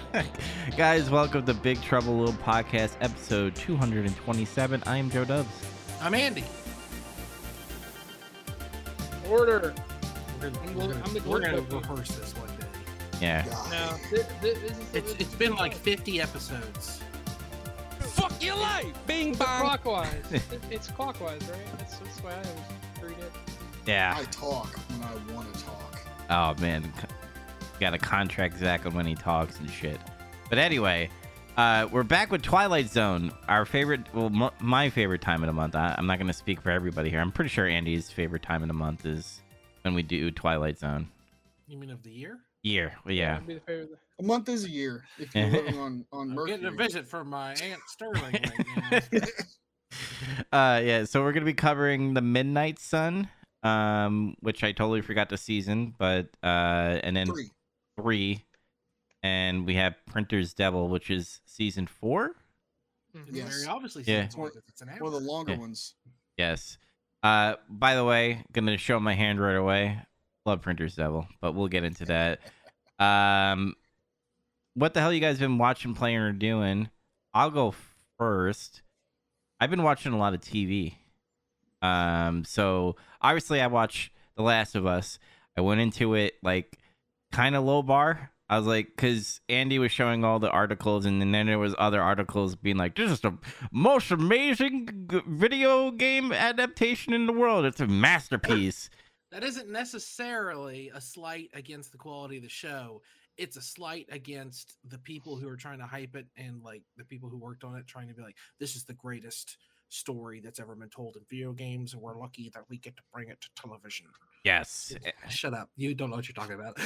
Guys, welcome to Big Trouble Little Podcast, episode 227. I am Joe Dubs. I'm Andy. Order. We're gonna, I'm we're the- gonna- I'm the we're gonna rehearse this one day. Yeah. No, thi- thi- this is It's it's been like 50 episodes. Fuck your life! Bing It's bong! clockwise. It- it's clockwise, right? That's, that's the way I always read it. Yeah. I talk when I want to talk. Oh, man. Got to contract Zach on when he talks and shit. But anyway, uh, we're back with Twilight Zone, our favorite, well, m- my favorite time of the month. I- I'm not going to speak for everybody here. I'm pretty sure Andy's favorite time of the month is when we do Twilight Zone. You mean of the year? Year. Well, yeah. That'd be the favorite. A month is a year if you're living on on I'm Mercury. getting a visit from my aunt Sterling right now. uh yeah so we're gonna be covering the midnight sun um which i totally forgot the season but uh and then Three. Three and we have printer's devil which is season four It's Yes. very obviously Yeah. season one it's an hour. One of the longer Yeah. ones. yes uh by the way gonna show my hand right away love printer's devil but we'll get into that um what the hell you guys been watching playing or doing i'll go first i've been watching a lot of tv um so obviously i watch the last of us i went into it like kind of low bar i was like because andy was showing all the articles and then there was other articles being like this is the most amazing video game adaptation in the world it's a masterpiece That isn't necessarily a slight against the quality of the show. It's a slight against the people who are trying to hype it and like the people who worked on it trying to be like, this is the greatest story that's ever been told in video games, and we're lucky that we get to bring it to television. Yes ah, Shut up. You don't know what you're talking about.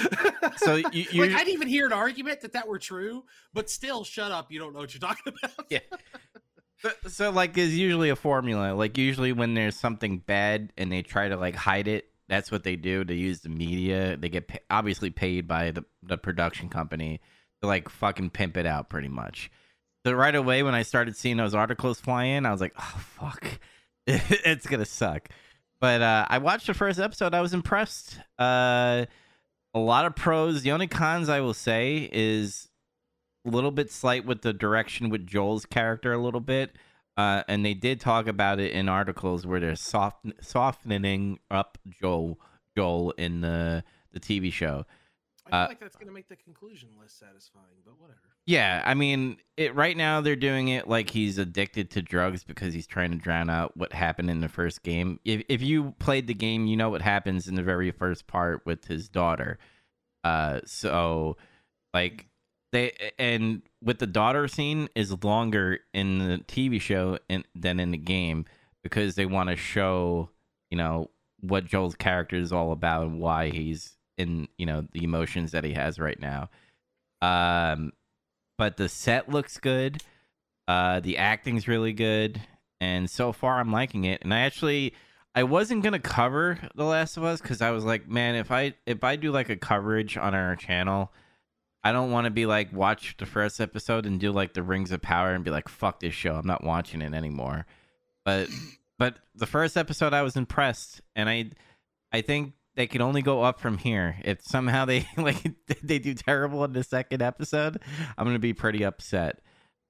So you- like I didn't even hear an argument that that were true, but still shut up. You don't know what you're talking about. Yeah. So, so like there's usually a formula. Like usually when there's something bad and they try to like hide it, that's what they do. They use the media. They get pa- obviously paid by the the production company to like fucking pimp it out pretty much. So right away when I started seeing those articles fly in, I was like, oh fuck, it's gonna suck. But uh, I watched the first episode. I was impressed. Uh, a lot of pros. The only cons I will say is a little bit slight with the direction with Joel's character a little bit. Uh, and they did talk about it in articles where they're soft softening up Joel Joel in the the TV show. I feel Uh, like that's gonna make the conclusion less satisfying, but whatever. Yeah, I mean, it right now they're doing it like he's addicted to drugs because he's trying to drown out what happened in the first game. If if you played the game, you know what happens in the very first part with his daughter. Uh so like they and with the daughter scene is longer in the TV show in, than in the game because they want to show, you know, what Joel's character is all about and why he's in, you know, the emotions that he has right now. Um but the set looks good. Uh, the acting's really good, and so far I'm liking it. And I actually, I wasn't gonna cover The Last of Us because I was like, man, if I if I do like a coverage on our channel, I don't want to be like watch the first episode and do like the Rings of Power and be like, fuck this show, I'm not watching it anymore. But but the first episode, I was impressed, and I I think they can only go up from here. If somehow they like they do terrible in the second episode, I'm gonna be pretty upset.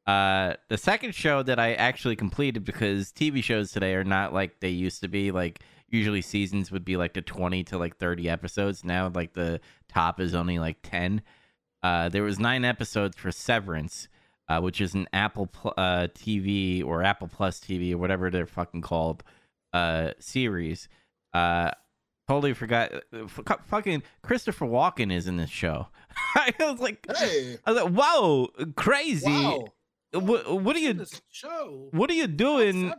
Uh, the second show that I actually completed because TV shows today are not like they used to be. Like usually seasons would be like the 20 to like 30 episodes. Now like the top is only like 10. Uh, there was nine episodes for Severance, uh, which is an Apple uh, TV or Apple Plus TV or whatever they're fucking called uh, series. Uh, totally forgot. uh, uh f- fucking Christopher Walken is in this show. I was like, Hey, I was like, whoa, crazy. wow. Uh, what, what are you show? what are you doing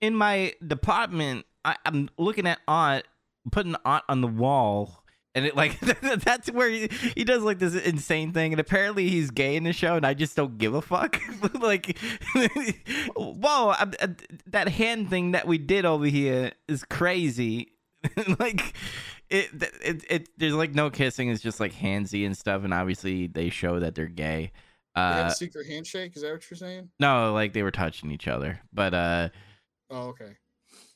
in my department? I, I'm looking at art, putting art on the wall, and it like that's where he, he does like this insane thing. And apparently he's gay in the show, and I just don't give a fuck. like, whoa, I, I- uh, that hand thing that we did over here is crazy. like. It, it it there's like no kissing it's just like handsy and stuff and obviously they show that they're gay They uh a secret handshake. Is that what you're saying? no like they were touching each other but uh Oh, okay.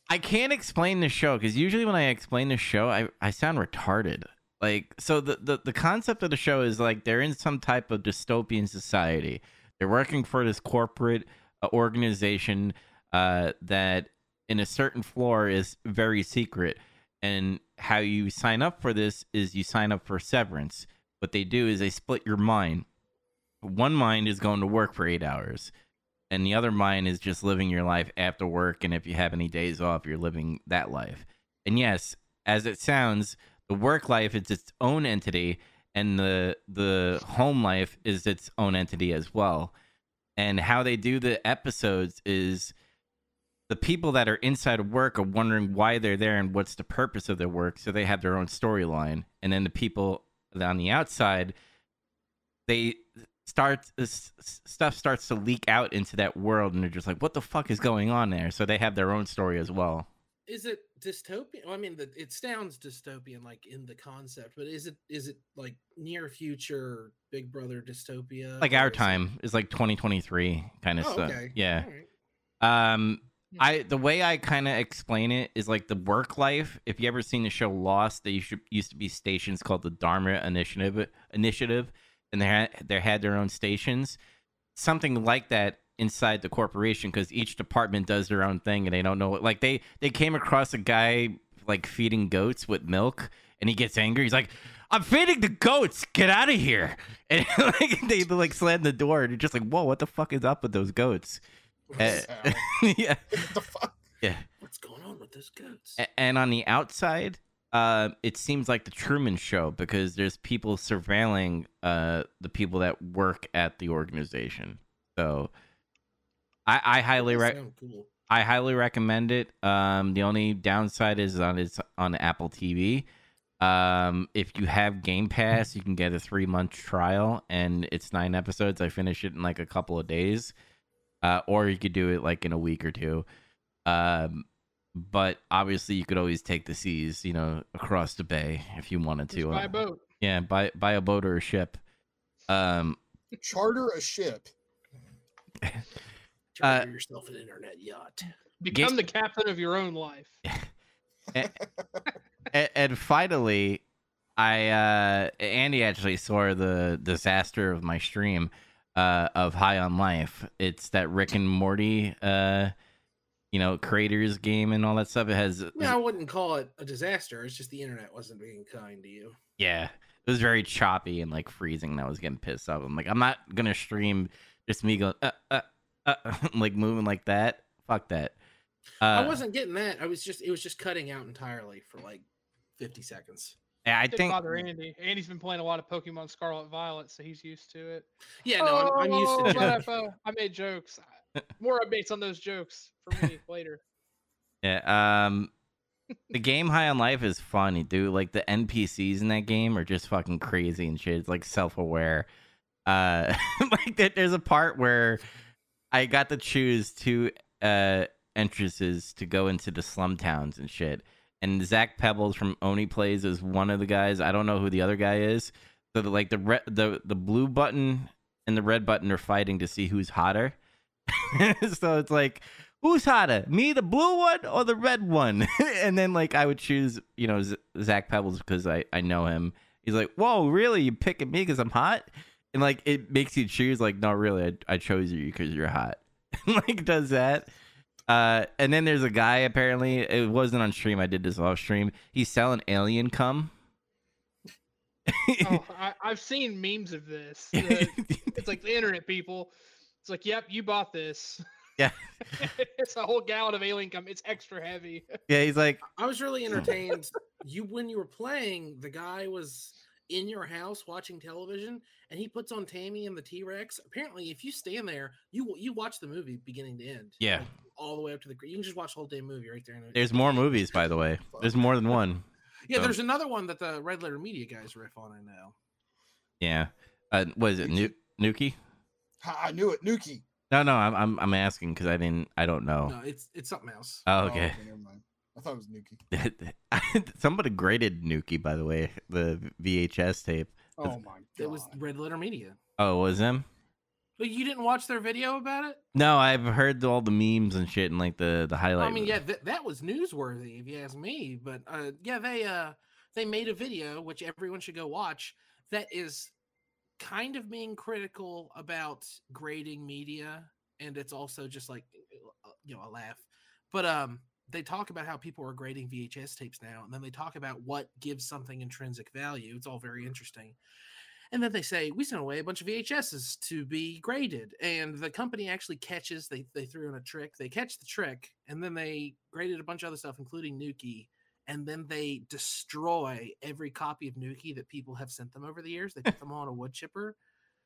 I can't explain the show because usually when I explain the show, I, I sound retarded. Like so the, the the concept of the show is like they're in some type of dystopian society. They're working for this corporate uh, organization uh, that in a certain floor is very secret. And how you sign up for this is you sign up for severance. What they do is they split your mind. One mind is going to work for eight hours, and the other mind is just living your life after work. And if you have any days off, you're living that life. And yes, as it sounds, the work life is its own entity, and the the home life is its own entity as well. And how they do the episodes is the people that are inside of work are wondering why they're there and what's the purpose of their work, so they have their own storyline. And then the people on the outside, they start this stuff starts to leak out into that world, and they're just like, "What the fuck is going on there?" So they have their own story as well. Is it dystopian? Well, I mean, the, it sounds dystopian, like in the concept, but is it is it like near future Big Brother dystopia? Like our is time is like 2023 kind of Oh, stuff. okay. Yeah. Right. Um, I the way I kind of explain it is like the work life. If you ever seen the show Lost, there used to, used to be stations called the Dharma Initiative Initiative, and they had they had their own stations. Something like that inside the corporation because each department does their own thing and they don't know what like they they came across a guy like feeding goats with milk and he gets angry he's like i'm feeding the goats get out of here and like they like slam the door and you're just like whoa what the fuck is up with those goats Uh, yeah what the fuck? yeah What's going on with those goats? And on the outside uh it seems like the truman show because there's people surveilling uh the people that work at the organization so i i highly They re- cool. I highly recommend it. Um, the only downside is on it's on Apple TV. Um, if you have Game Pass, you can get a three month trial, and it's nine episodes. I finish it in like a couple of days, uh, or you could do it like in a week or two. Um, but obviously, you could always take the seas, you know, across the bay if you wanted Just to. buy Uh, a boat. yeah, buy buy a boat or a ship. Um, Charter a ship. Uh, Charter yourself an internet yacht. Become the captain of your own life. and, and finally, I uh Andy actually saw the disaster of my stream uh of High on Life. It's that Rick and Morty uh you know creators game and all that stuff. It has No, I wouldn't call it a disaster. It's just the internet wasn't being kind to you. yeah, it was very choppy and like freezing. And I was getting pissed off. I'm like, I'm not gonna stream just me going uh uh, uh like moving like that. Fuck that. Uh, I wasn't getting that. I was just it was just cutting out entirely for like 50 seconds. Yeah, I think bother Andy. Andy's been playing a lot of Pokemon Scarlet Violet, so he's used to it. Yeah, no, I'm, I'm used Oh, to but joking. I, uh, I made jokes. More updates on those jokes for me later. Yeah. Um, the game High on Life is funny, dude. Like the NPCs in that game are just fucking crazy and shit. It's like self-aware. Uh, like there, there's a part where I got to choose two uh entrances to go into the slum towns and shit. And Zach Pebbles from Oney Plays is one of the guys. I don't know who the other guy is. So the, like the re- the the blue button and the red button are fighting to see who's hotter. so it's like who's hotter, me, the blue one, or the red one? and then like I would choose, you know, Z- Zach Pebbles because I I know him. He's like, whoa, really? You picking me because I'm hot? And like it makes you choose. Like, no, really, I, I chose you because you're hot. like does that. Uh, and then there's a guy. Apparently, it wasn't on stream. I did this off stream. He's selling alien cum. Oh, I, I've seen memes of this. The- it's like the internet people. It's like, yep, you bought this. Yeah. it's a whole gallon of alien cum. It's extra heavy. yeah, he's like, I was really entertained. you when you were playing, the guy was in your house watching television, and he puts on Tammy and the T Rex. Apparently, if you stand there, you you watch the movie beginning to end. Yeah. like, all the way up to the. Green. You can just watch the whole damn movie right there. in the- there's more movies, by the way. There's more than one. Yeah, so- there's another one that the Red Letter Media guys riff on. I know. Yeah. Uh, what is it? Nu- Nukie? I knew it. Nukie. No, no. I'm I'm, I'm asking because I didn't. I don't know. No, it's it's something else. Oh, okay. never mind. I thought it was Nukie. Somebody graded Nukie, by the way, the VHS tape. Oh my god. It was Red Letter Media. Oh, it was him? But you didn't watch their video about it? No, I've heard all the memes and shit and like the the highlight. I mean, yeah, th- that was newsworthy if you ask me. But uh, yeah, they uh, they made a video which everyone should go watch that is kind of being critical about grading media and it's also just like uh, you know a laugh but um they talk about how people are grading VHS tapes now and then they talk about what gives something intrinsic value it's all very interesting and then they say we sent away a bunch of VHSs to be graded and the company actually catches they they threw in a trick they catch the trick and then they graded a bunch of other stuff including Nukie and then they destroy every copy of Nukie that people have sent them over the years. They put them all on a wood chipper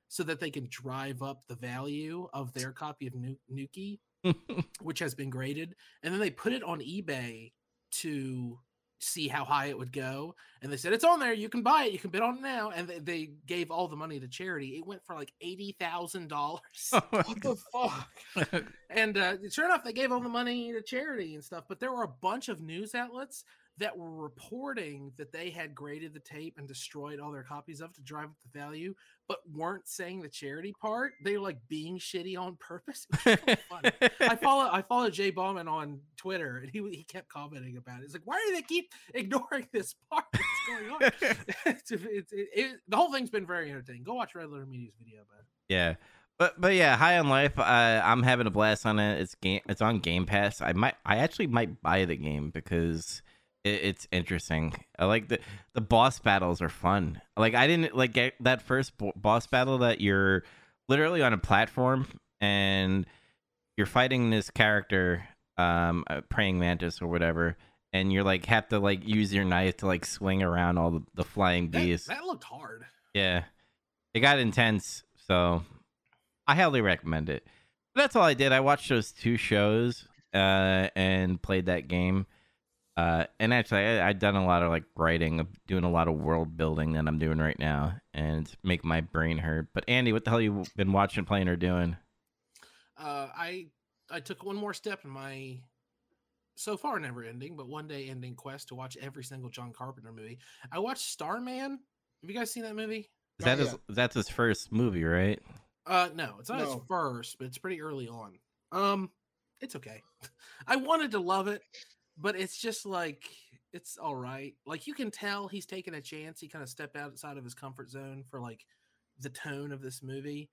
so that they can drive up the value of their copy of Nu- Nukie, which has been graded, and then they put it on eBay to see how high it would go. And they said it's on there. You can buy it. You can bid on it now. And they, they gave all the money to charity. It went for like eighty thousand dollars. Oh my What the fuck? And uh, sure enough, they gave all the money to charity and stuff. But there were a bunch of news outlets that were reporting that they had graded the tape and destroyed all their copies of to drive up the value, but weren't saying the charity part. They were like being shitty on purpose. It was so funny. I follow I follow Jay Bauman on Twitter, and he he kept commenting about it. It's like, why do they keep ignoring this part? What's going on? it's, it's, it, it, the whole thing's been very entertaining. Go watch Red Letter Media's video about it. Yeah. But but yeah, High on Life, uh, I'm having a blast on it. It's game it's on Game Pass. I might I actually might buy the game because it, it's interesting. I like the the boss battles are fun. Like I didn't like get that first bo- boss battle that you're literally on a platform and you're fighting this character um praying mantis or whatever and you're like have to like use your knife to like swing around all the, the flying That, beasts. that looked hard. Yeah. It got intense, so I highly recommend it. But that's all I did. I watched those two shows uh, and played that game. Uh, and actually, I, I've done a lot of like writing, doing a lot of world building that I'm doing right now, and make my brain hurt. But Andy, what the hell you been watching, playing, or doing? uh, I I took one more step in my so far never ending, but one day ending quest to watch every single John Carpenter movie. I watched Starman. Have you guys seen that movie? Is Not that his, yet. that's his first movie, right? Uh, no, it's not No. his first, but it's pretty early on. Um, it's okay. I wanted to love it, but it's just like it's all right. Like you can tell he's taking a chance. He kind of stepped outside of his comfort zone for like the tone of this movie,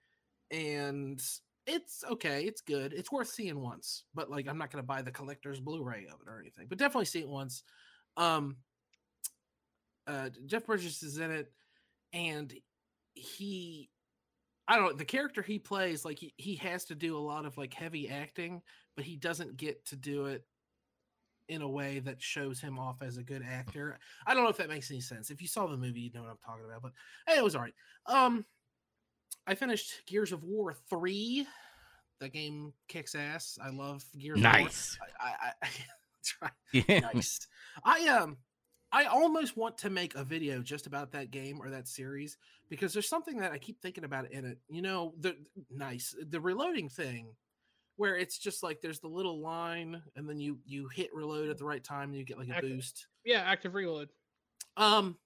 and it's okay. It's good. It's worth seeing once, but like I'm not gonna buy the collector's Blu-ray of it or anything. But definitely see it once. Um, uh, Jeff Bridges is in it, and he I don't the character he plays like he, he has to do a lot of like heavy acting, but he doesn't get to do it in a way that shows him off as a good actor. I don't know if that makes any sense. If you saw the movie, you know what I'm talking about. But hey, it was all right. Um I finished Gears of War 3. That game kicks ass. I love Gears Nice. of War. I, I, I that's right Yeah. nice. I um I almost want to make a video just about that game or that series because there's something that I keep thinking about in it. You know, the nice the reloading thing where it's just like there's the little line and then you you hit reload at the right time and you get like a Active. boost. Yeah, active reload. Um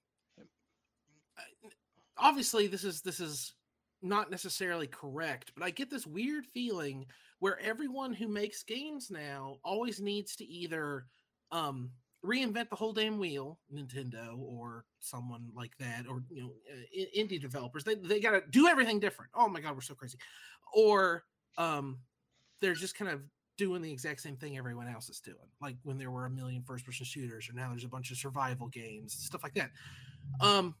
obviously this is this is not necessarily correct, but I get this weird feeling where everyone who makes games now always needs to either um reinvent the whole damn wheel, Nintendo or someone like that, or you know, uh, indie developers. They they gotta do everything different. Oh my god, we're so crazy. Or um, they're just kind of doing the exact same thing everyone else is doing. Like when there were a million first person shooters, or now there's a bunch of survival games, stuff like that. Um,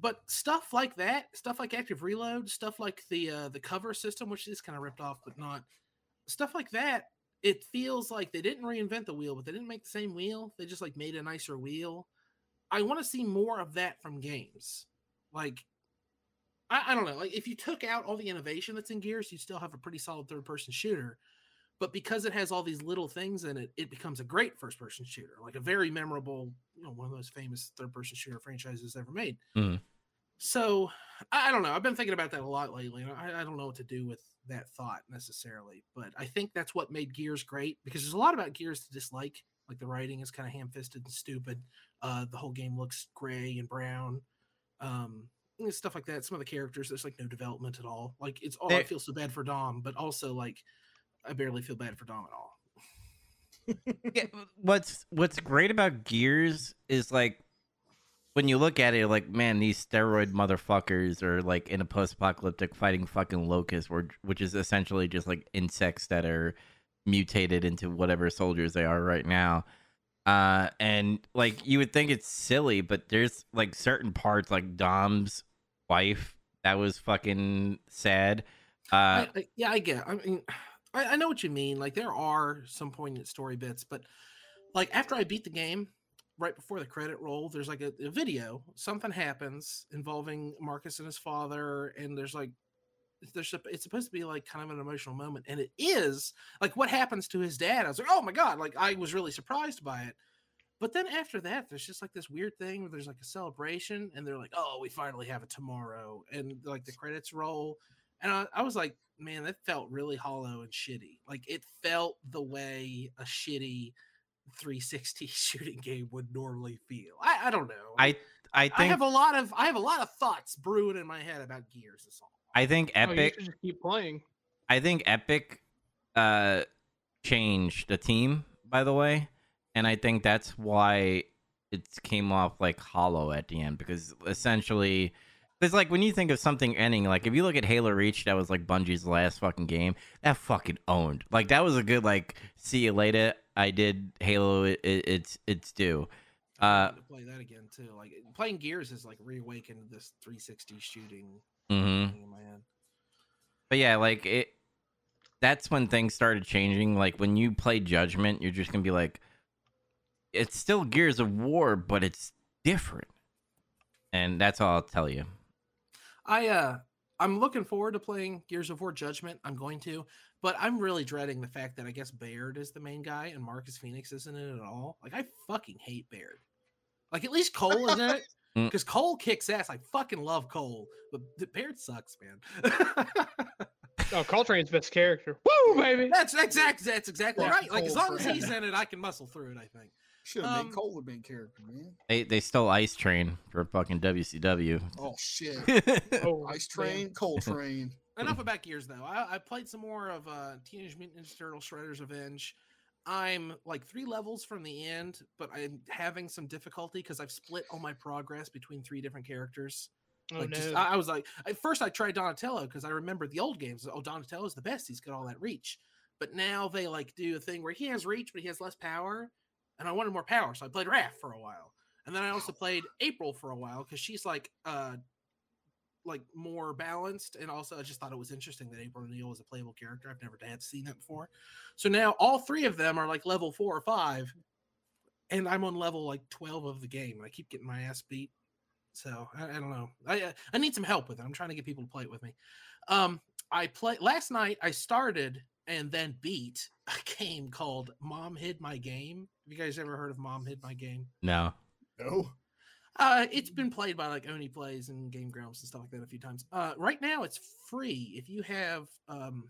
but stuff like that, stuff like active reload, stuff like the uh, the cover system, which is kind of ripped off, but not stuff like that. It feels like they didn't reinvent the wheel, but they didn't make the same wheel. They just like made a nicer wheel. I want to see more of that from games. Like, I, I don't know. Like, if you took out all the innovation that's in Gears, you still have a pretty solid third person shooter. But because it has all these little things in it, it becomes a great first person shooter, like a very memorable, you know, one of those famous third person shooter franchises ever made. Mhm. So I, I don't know. I've been thinking about that a lot lately. and I, I don't know what to do with that thought necessarily, but I think that's what made Gears great because there's a lot about Gears to dislike. Like the writing is kind of ham fisted and stupid. Uh, the whole game looks gray and brown. Um, and stuff like that. Some of the characters, there's like no development at all. Like it's oh, I feel so bad for Dom, but also like I barely feel bad for Dom at all. yeah, what's what's great about Gears is like when you look at it, like man, these steroid motherfuckers are like in a post-apocalyptic fighting fucking locusts, or which is essentially just like insects that are mutated into whatever soldiers they are right now. Uh, and like you would think it's silly, but there's like certain parts, like Dom's wife, that was fucking sad. Uh, I, I, yeah, I get. I mean, I, I know what you mean. Like there are some poignant story bits, but like after I beat the game, right before the credit roll, there's like a, a video. Something happens involving Marcus and his father, and there's like there's it's supposed to be like kind of an emotional moment, and it is like what happens to his dad. I was like, oh my god, like I was really surprised by it. But then after that, there's just like this weird thing where there's like a celebration, and they're like, "Oh, we finally have it tomorrow," and like the credits roll, and I, I was like, "Man, that felt really hollow and shitty. Like it felt the way a shitty 360 shooting game would normally feel. I, I don't know. I I think I have a lot of I have a lot of thoughts brewing in my head about Gears. All. I think Oh, you Epic should just keep playing. I think Epic uh changed the team, by the way, and I think that's why it came off like hollow at the end because essentially it's like when you think of something ending, like if you look at Halo Reach, that was like Bungie's last fucking game. That fucking owned. Like that was a good like see you later. I did Halo. It, it, it's it's due. Uh, need to play that again too. Like playing Gears has like reawakened this 360 shooting mhm. thing in my head. But yeah, like it that's when things started changing. Like when you play Judgment, you're just gonna be like it's still Gears of War, but it's different. And that's all I'll tell you. I uh I'm looking forward to playing Gears of War Judgment. I'm going to, but I'm really dreading the fact that I guess Baird is the main guy and Marcus Phoenix isn't in it at all. Like I fucking hate Baird. Like at least Cole is in it Mm. because Cole kicks ass. I fucking love Cole, but the Baird sucks, man. Oh, Cole Train's best character. Woo, baby. that's exactly That's exactly Fuck right. Like as long as he's in it, I can muscle through it. I think. Should have Um, made Cole the main character, man. They they stole Ice Train for fucking WCW. Oh shit. Oh, Ice. Train, Cole Train. enough about Gears though. I, I played some more of uh, Teenage Mutant Ninja Turtle Shredder's Revenge. I'm like three levels from the end, but I'm having some difficulty because I've split all my progress between three different characters. Oh, like no. just, I, I was like, at first I tried Donatello because I remember the old games. Oh, Donatello's the best. He's got all that reach. But now they like do a thing where he has reach, but he has less power. And I wanted more power, so I played Raph for a while. And then I also played April for a while because she's like uh like more balanced. And also I just thought it was interesting that April O'Neil was a playable character. I've never had seen that before. So now all three of them are like level four or five. And I'm on level like 12 of the game. And I keep getting my ass beat. So I, I don't know. I uh, I need some help with it. I'm trying to get people to play it with me. Um, I play last night. I started and then beat a game called Mom Hid My Game. Have you guys ever heard of Mom Hid My Game? no. No. Uh, it's been played by like Oney Plays and Game Grumps and stuff like that a few times. Uh, right now it's free. If you have um,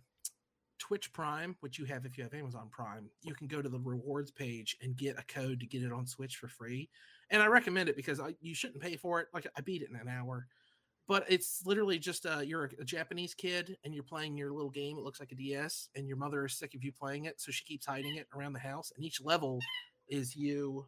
Twitch Prime, which you have if you have Amazon Prime, you can go to the rewards page and get a code to get it on Switch for free. And I recommend it because I, you shouldn't pay for it. Like I beat it in an hour, but it's literally just uh, you're a, a Japanese kid and you're playing your little game. It looks like a DS, and your mother is sick of you playing it, so she keeps hiding it around the house. And each level is you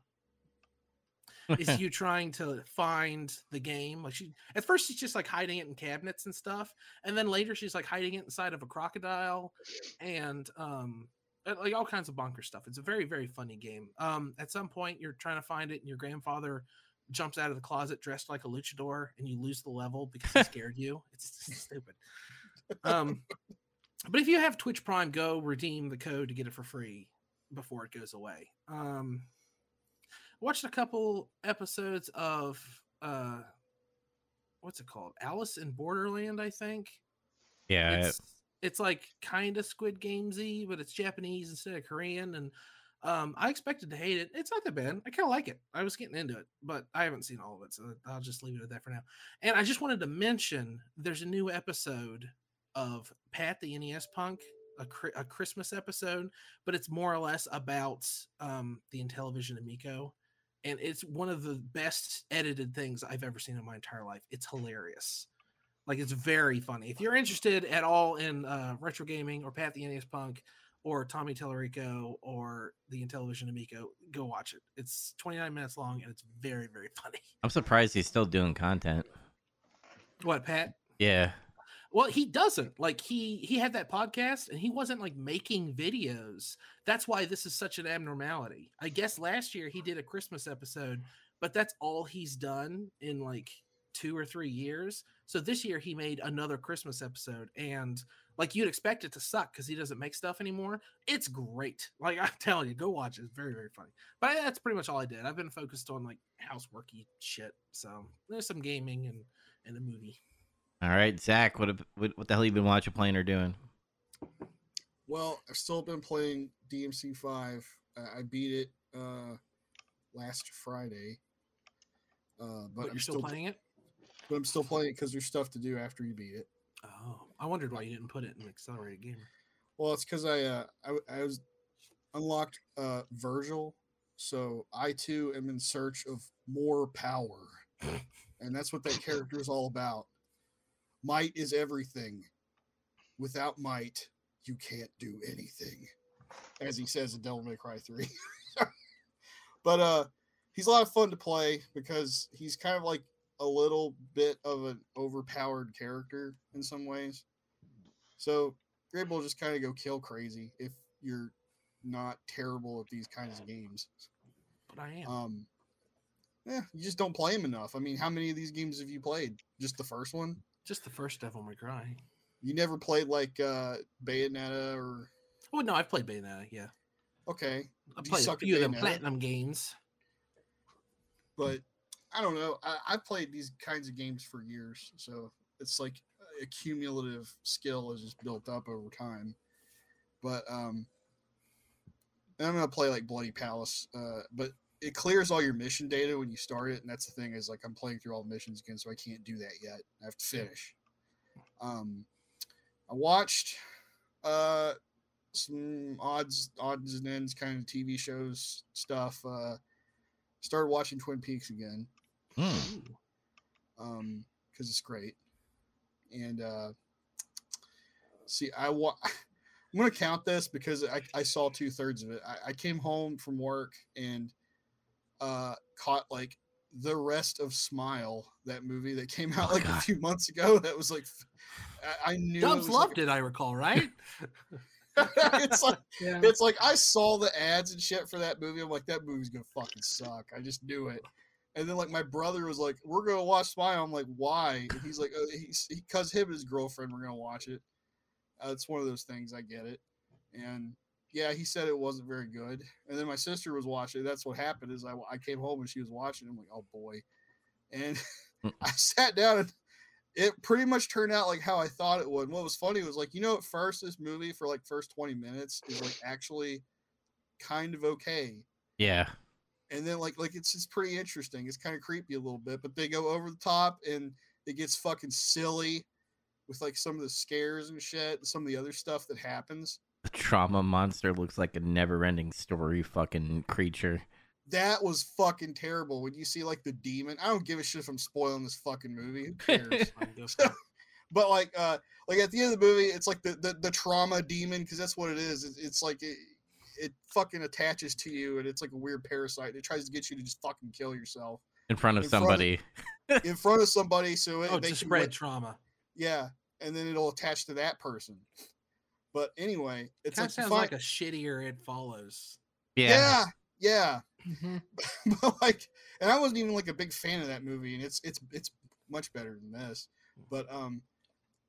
is you trying to find the game. Like she at first she's just like hiding it in cabinets and stuff, and then later she's like hiding it inside of a crocodile and um like all kinds of bonker stuff. It's a very very funny game. Um, at some point you're trying to find it, and your grandfather jumps out of the closet dressed like a luchador, and you lose the level because he scared you. It's just stupid. Um, but if you have Twitch Prime, go redeem the code to get it for free before it goes away. Um, watched a couple episodes of uh what's it called? Alice in borderland i think. Yeah. it's it's like kind of squid gamesy but it's japanese instead of korean and um i expected to hate it. It's not that bad. I kind of like it. I was getting into it but i haven't seen all of it so i'll just leave it at that for now. And i just wanted to mention there's a new episode of pat the nes punk a, a christmas episode but it's more or less about um the intellivision amico and it's one of the best edited things I've ever seen in my entire life. It's hilarious. Like it's very funny. If you're interested at all in uh, retro gaming or Pat the NES Punk or Tommy Tallarico or the Intellivision Amico, go watch it. It's 29 minutes long and it's very very funny. I'm surprised he's still doing content. What Pat? Yeah. Well, he doesn't. Like he he had that podcast and he wasn't like making videos. That's why this is such an abnormality. I guess last year he did a Christmas episode, but that's all he's done in like 2 or 3 years. So this year he made another Christmas episode and like you'd expect it to suck cuz he doesn't make stuff anymore. It's great. Like I'm telling you, go watch it. It's very very funny. But that's pretty much all I did. I've been focused on like houseworky shit. So there's some gaming and and a movie. All right, Zach, what what what the hell you been watching, playing, or doing? Well, I've still been playing DMC five. I I beat it uh last Friday. Uh, but But, I'm you're still playing it? But I'm still playing it because there's stuff to do after you beat it. Oh, I wondered why you didn't put it in the accelerated gamer. Well, it's because I uh I was unlocked uh Virgil, so I too am in search of more power, and that's what that character is all about. Might is everything. Without might, you can't do anything, as he says in Devil May Cry Three. but uh, he's a lot of fun to play because he's kind of like a little bit of an overpowered character in some ways. So you're able to just kind of go kill crazy if you're not terrible at these kinds of games. But I am. Um, yeah, you just don't play them enough. I mean, how many of these games have you played? Just the first one? Just the first Devil May Cry. You never played like uh Bayonetta or Oh no, I've played Bayonetta. Yeah, okay, I Do played a few of them platinum games. but I don't know. I, I've played these kinds of games for years, so it's like a cumulative skill is just built up over time. But um, I'm gonna play like Bloody Palace, uh, but it clears all your mission data when you start it, and that's the thing is like I'm playing through all the missions again, so I can't do that yet. I have to finish. Um, I watched uh some odds odds and ends kind of TV shows stuff. Uh, started watching Twin Peaks again Hmm. um because it's great and uh see i wa- i'm gonna count this because i, I saw two-thirds of it I, I came home from work and uh caught like the rest of smile that movie that came out Oh, like a few months ago that was like I knew Dubs it was loved it, I recall, right? it's like Yeah. it's like I saw the ads and shit for that movie. I'm like, that movie's gonna fucking suck. I just knew it. And then like my brother was like, "We're gonna watch Smile." I'm like, "Why?" And he's like, uh, "He's because him and his girlfriend were gonna watch it." Uh, it's one of those things. I get it. And yeah, he said it wasn't very good. And then my sister was watching. That's what happened. Is I I came home and she was watching. I'm like, "Oh boy," and hmm. I sat down and it pretty much turned out like how I thought it would. What was funny was like, you know, at first this movie for like first 20 minutes is like actually kind of okay. Yeah. And then like like it's just pretty interesting. It's kind of creepy a little bit, but they go over the top and it gets fucking silly with like some of the scares and shit and some of the other stuff that happens. The trauma monster looks like a never-ending story fucking creature. That was fucking terrible. When you see like the demon, I don't give a shit if I'm spoiling this fucking movie. Who cares? Fine, go for it. but like uh like at the end of the movie it's like the the, the trauma demon because that's what it is it's, it's like it, it fucking attaches to you and it's like a weird parasite it tries to get you to just fucking kill yourself In front of In front of- somebody. in front of somebody so it oh, they to can, spread like- trauma. yeah and then it'll attach to that person but anyway it's Kind like of sounds find- like a shittier It Follows. yeah. yeah yeah Mhm. but like and i wasn't even like a big fan of that movie and it's it's it's much better than this but um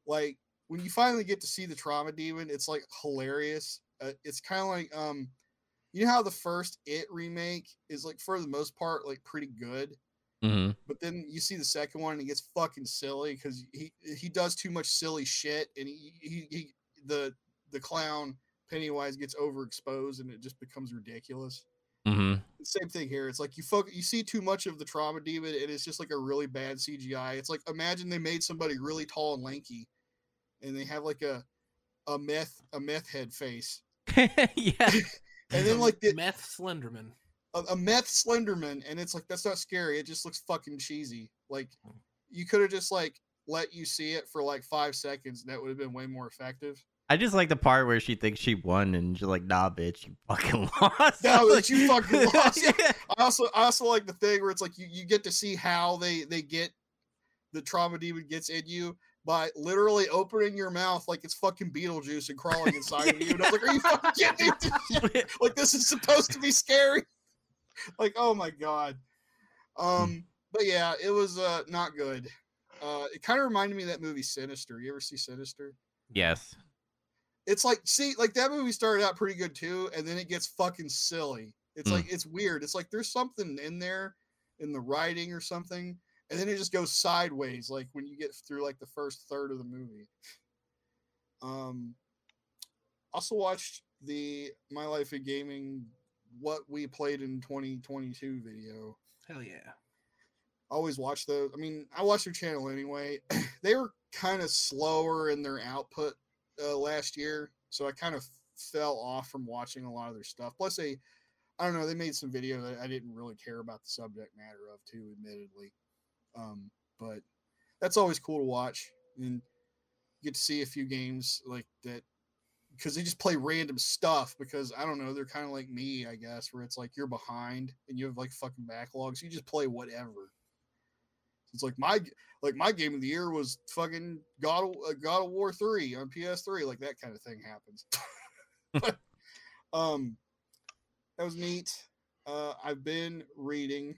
like when you finally get to see the trauma demon it's like hilarious uh, it's kind of like um you know how the first it remake is like for the most part like pretty good hmm but then you see the second one and it gets fucking silly because he he does too much silly shit and he, he he the the clown pennywise gets overexposed and it just becomes ridiculous hmm same thing here. It's like you folk you see too much of the trauma demon, and it's just like a really bad CGI. It's like imagine they made somebody really tall and lanky, and they have like a a meth a meth head face, yeah. and then like the, meth Slenderman. a, a meth Slenderman, and it's like that's not scary. It just looks fucking cheesy. Like you could have just like let you see it for like five seconds. and That would have been way more effective. I just like the part where she thinks she won and she's like, nah, bitch, you fucking lost. No, Like- you fucking lost. Yeah. I also I also like the thing where it's like you, you get to see how they they get the trauma demon gets in you by literally opening your mouth like it's fucking Beetlejuice and crawling inside of you. And I was like, are you fucking kidding me? like this is supposed to be scary. Like, oh my god. Um, but yeah, it was uh not good. Uh it kind of reminded me of that movie Sinister. You ever see Sinister? yes. It's like see like that movie started out pretty good too and then it gets fucking silly it's Mm. like it's weird it's like there's something in there in the writing or something and then it just goes sideways like when you get through like the first third of the movie um also watched the my life in gaming what we played in 2022 video Hell yeah. always watch those. I mean, I watch their channel anyway. they were kind of slower in their output uh, last year, so I kind of fell off from watching a lot of their stuff. Plus, they, I don't know, they made some video that I didn't really care about the subject matter of, too, admittedly. Um, but that's always cool to watch and get to see a few games like that because they just play random stuff because I don't know, they're kind of like me, I guess, where it's like you're behind and you have like fucking backlogs. You just play whatever. It's like my like my game of the year was fucking God of, uh, God of War 3 on PS3, like that kind of thing happens. but um that was neat. Uh I've been reading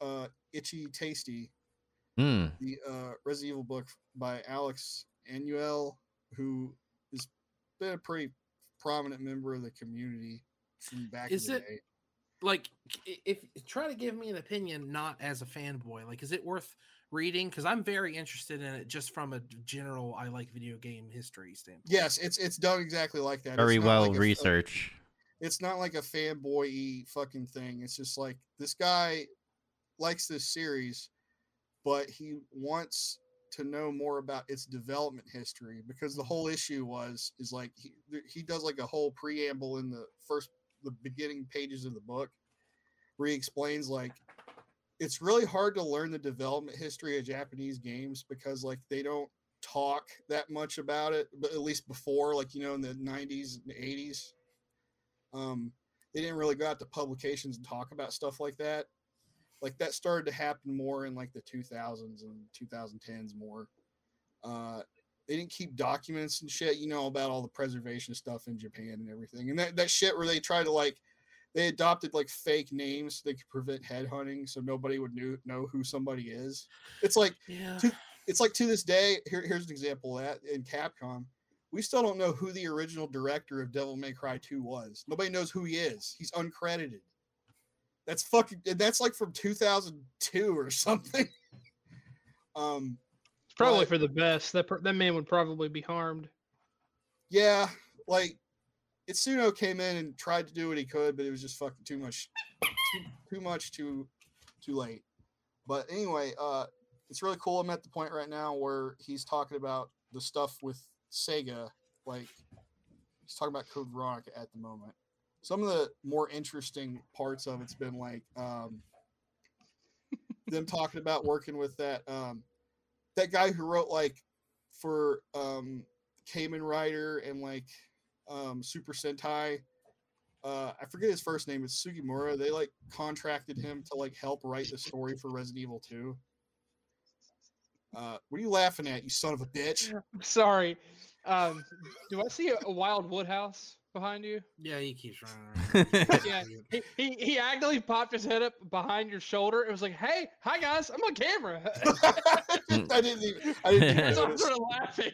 uh Itchy Tasty, Hmm. the uh Resident Evil book by Alex Aniel, who has been a pretty prominent member of the community from back Is in the it- day. Like, i- if try to give me an opinion, not as a fanboy. Like, is it worth reading? Because I'm very interested in it, just from a general I like video game history standpoint. Yes, it's it's done exactly like that. Very well like a- a- uh, researched. it's not like a fanboy fucking thing. It's just like this guy likes this series, but he wants to know more about its development history because the whole issue was is like he he does like a whole preamble in the first the beginning pages of the book where he explains like it's really hard to learn the development history of Japanese games because like they don't talk that much about it but at least before like you know in the 90s and 80s um they didn't really go out to publications and talk about stuff like that. Like that started to happen more in like the 2000s and 2010s more. Uh they didn't keep documents and shit you know about all the preservation stuff in japan and everything. And that, that shit where they try to like they adopted like fake names so they could prevent headhunting so nobody would knew, know who somebody is it's like Yeah. To- it's like to this day here, here's an example of that in capcom we still don't know who the original director of devil may cry 2 was nobody knows who he is he's uncredited that's fucking that's like from 2002 or something um It's probably But- for the best. That per- that man would probably be harmed. yeah like Itsuno came in and tried to do what he could, but it was just fucking too much, too, too much, too, too late. But anyway, uh, it's really cool. I'm at the point right now where he's talking about the stuff with Sega, like he's talking about Code Veronica at the moment. Some of the more interesting parts of it's been like um, them talking about working with that um, that guy who wrote like for um, Kamen Rider and like um, Super Sentai. Uh, I forget his first name. It's Sugimura. They like contracted him to like help write the story for Resident Evil 2. Uh, what are you laughing at, you son of a bitch? Sorry. Um, do I see a, a wild woodhouse behind you? Yeah, he keeps running around. Yeah. He, he he actively popped his head up behind your shoulder. It was like, "Hey, hi guys, I'm on camera." I didn't even. I didn't even so I'm sort of laughing.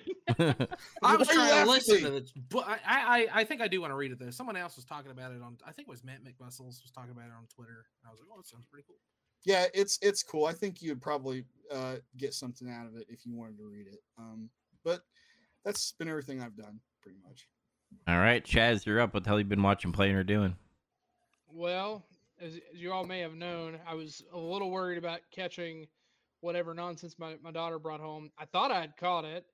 I was Why are you trying to listen to this, but I, I, I think I do want to read it though. Someone else was talking about it on, I think it was Matt McMuscles was talking about it on Twitter. I was like, oh, that sounds pretty cool. Yeah, it's it's cool. I think you'd probably uh, get something out of it if you wanted to read it. Um, but that's been everything I've done, pretty much. All right, Chaz, you're up. What the hell you been watching, playing, or doing? Well, as, as you all may have known, I was a little worried about catching whatever nonsense my, my daughter brought home. I thought I had caught it.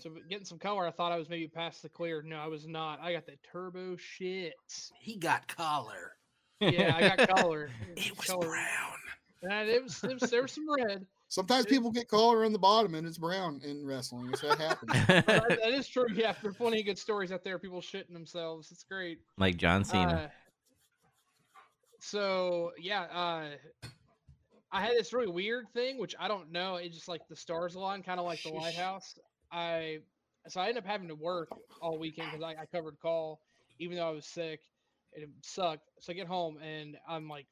So getting some color, I thought I was maybe past the clear. No, I was not. I got the turbo shit. He got collar. Yeah, I got color. It was Color. brown. And it was, it was there was some red. Sometimes people get collar on the bottom and it's brown in wrestling. So that happens. That- that is true. Yeah, there are plenty of good stories out there. People shitting themselves. It's great. like John Cena. Uh, so yeah, uh, I had this really weird thing, which I don't know. It's just like the stars align, kind of like the lighthouse. I so I ended up having to work all weekend because I, I covered call, even though I was sick. and It sucked. So I get home and I'm like,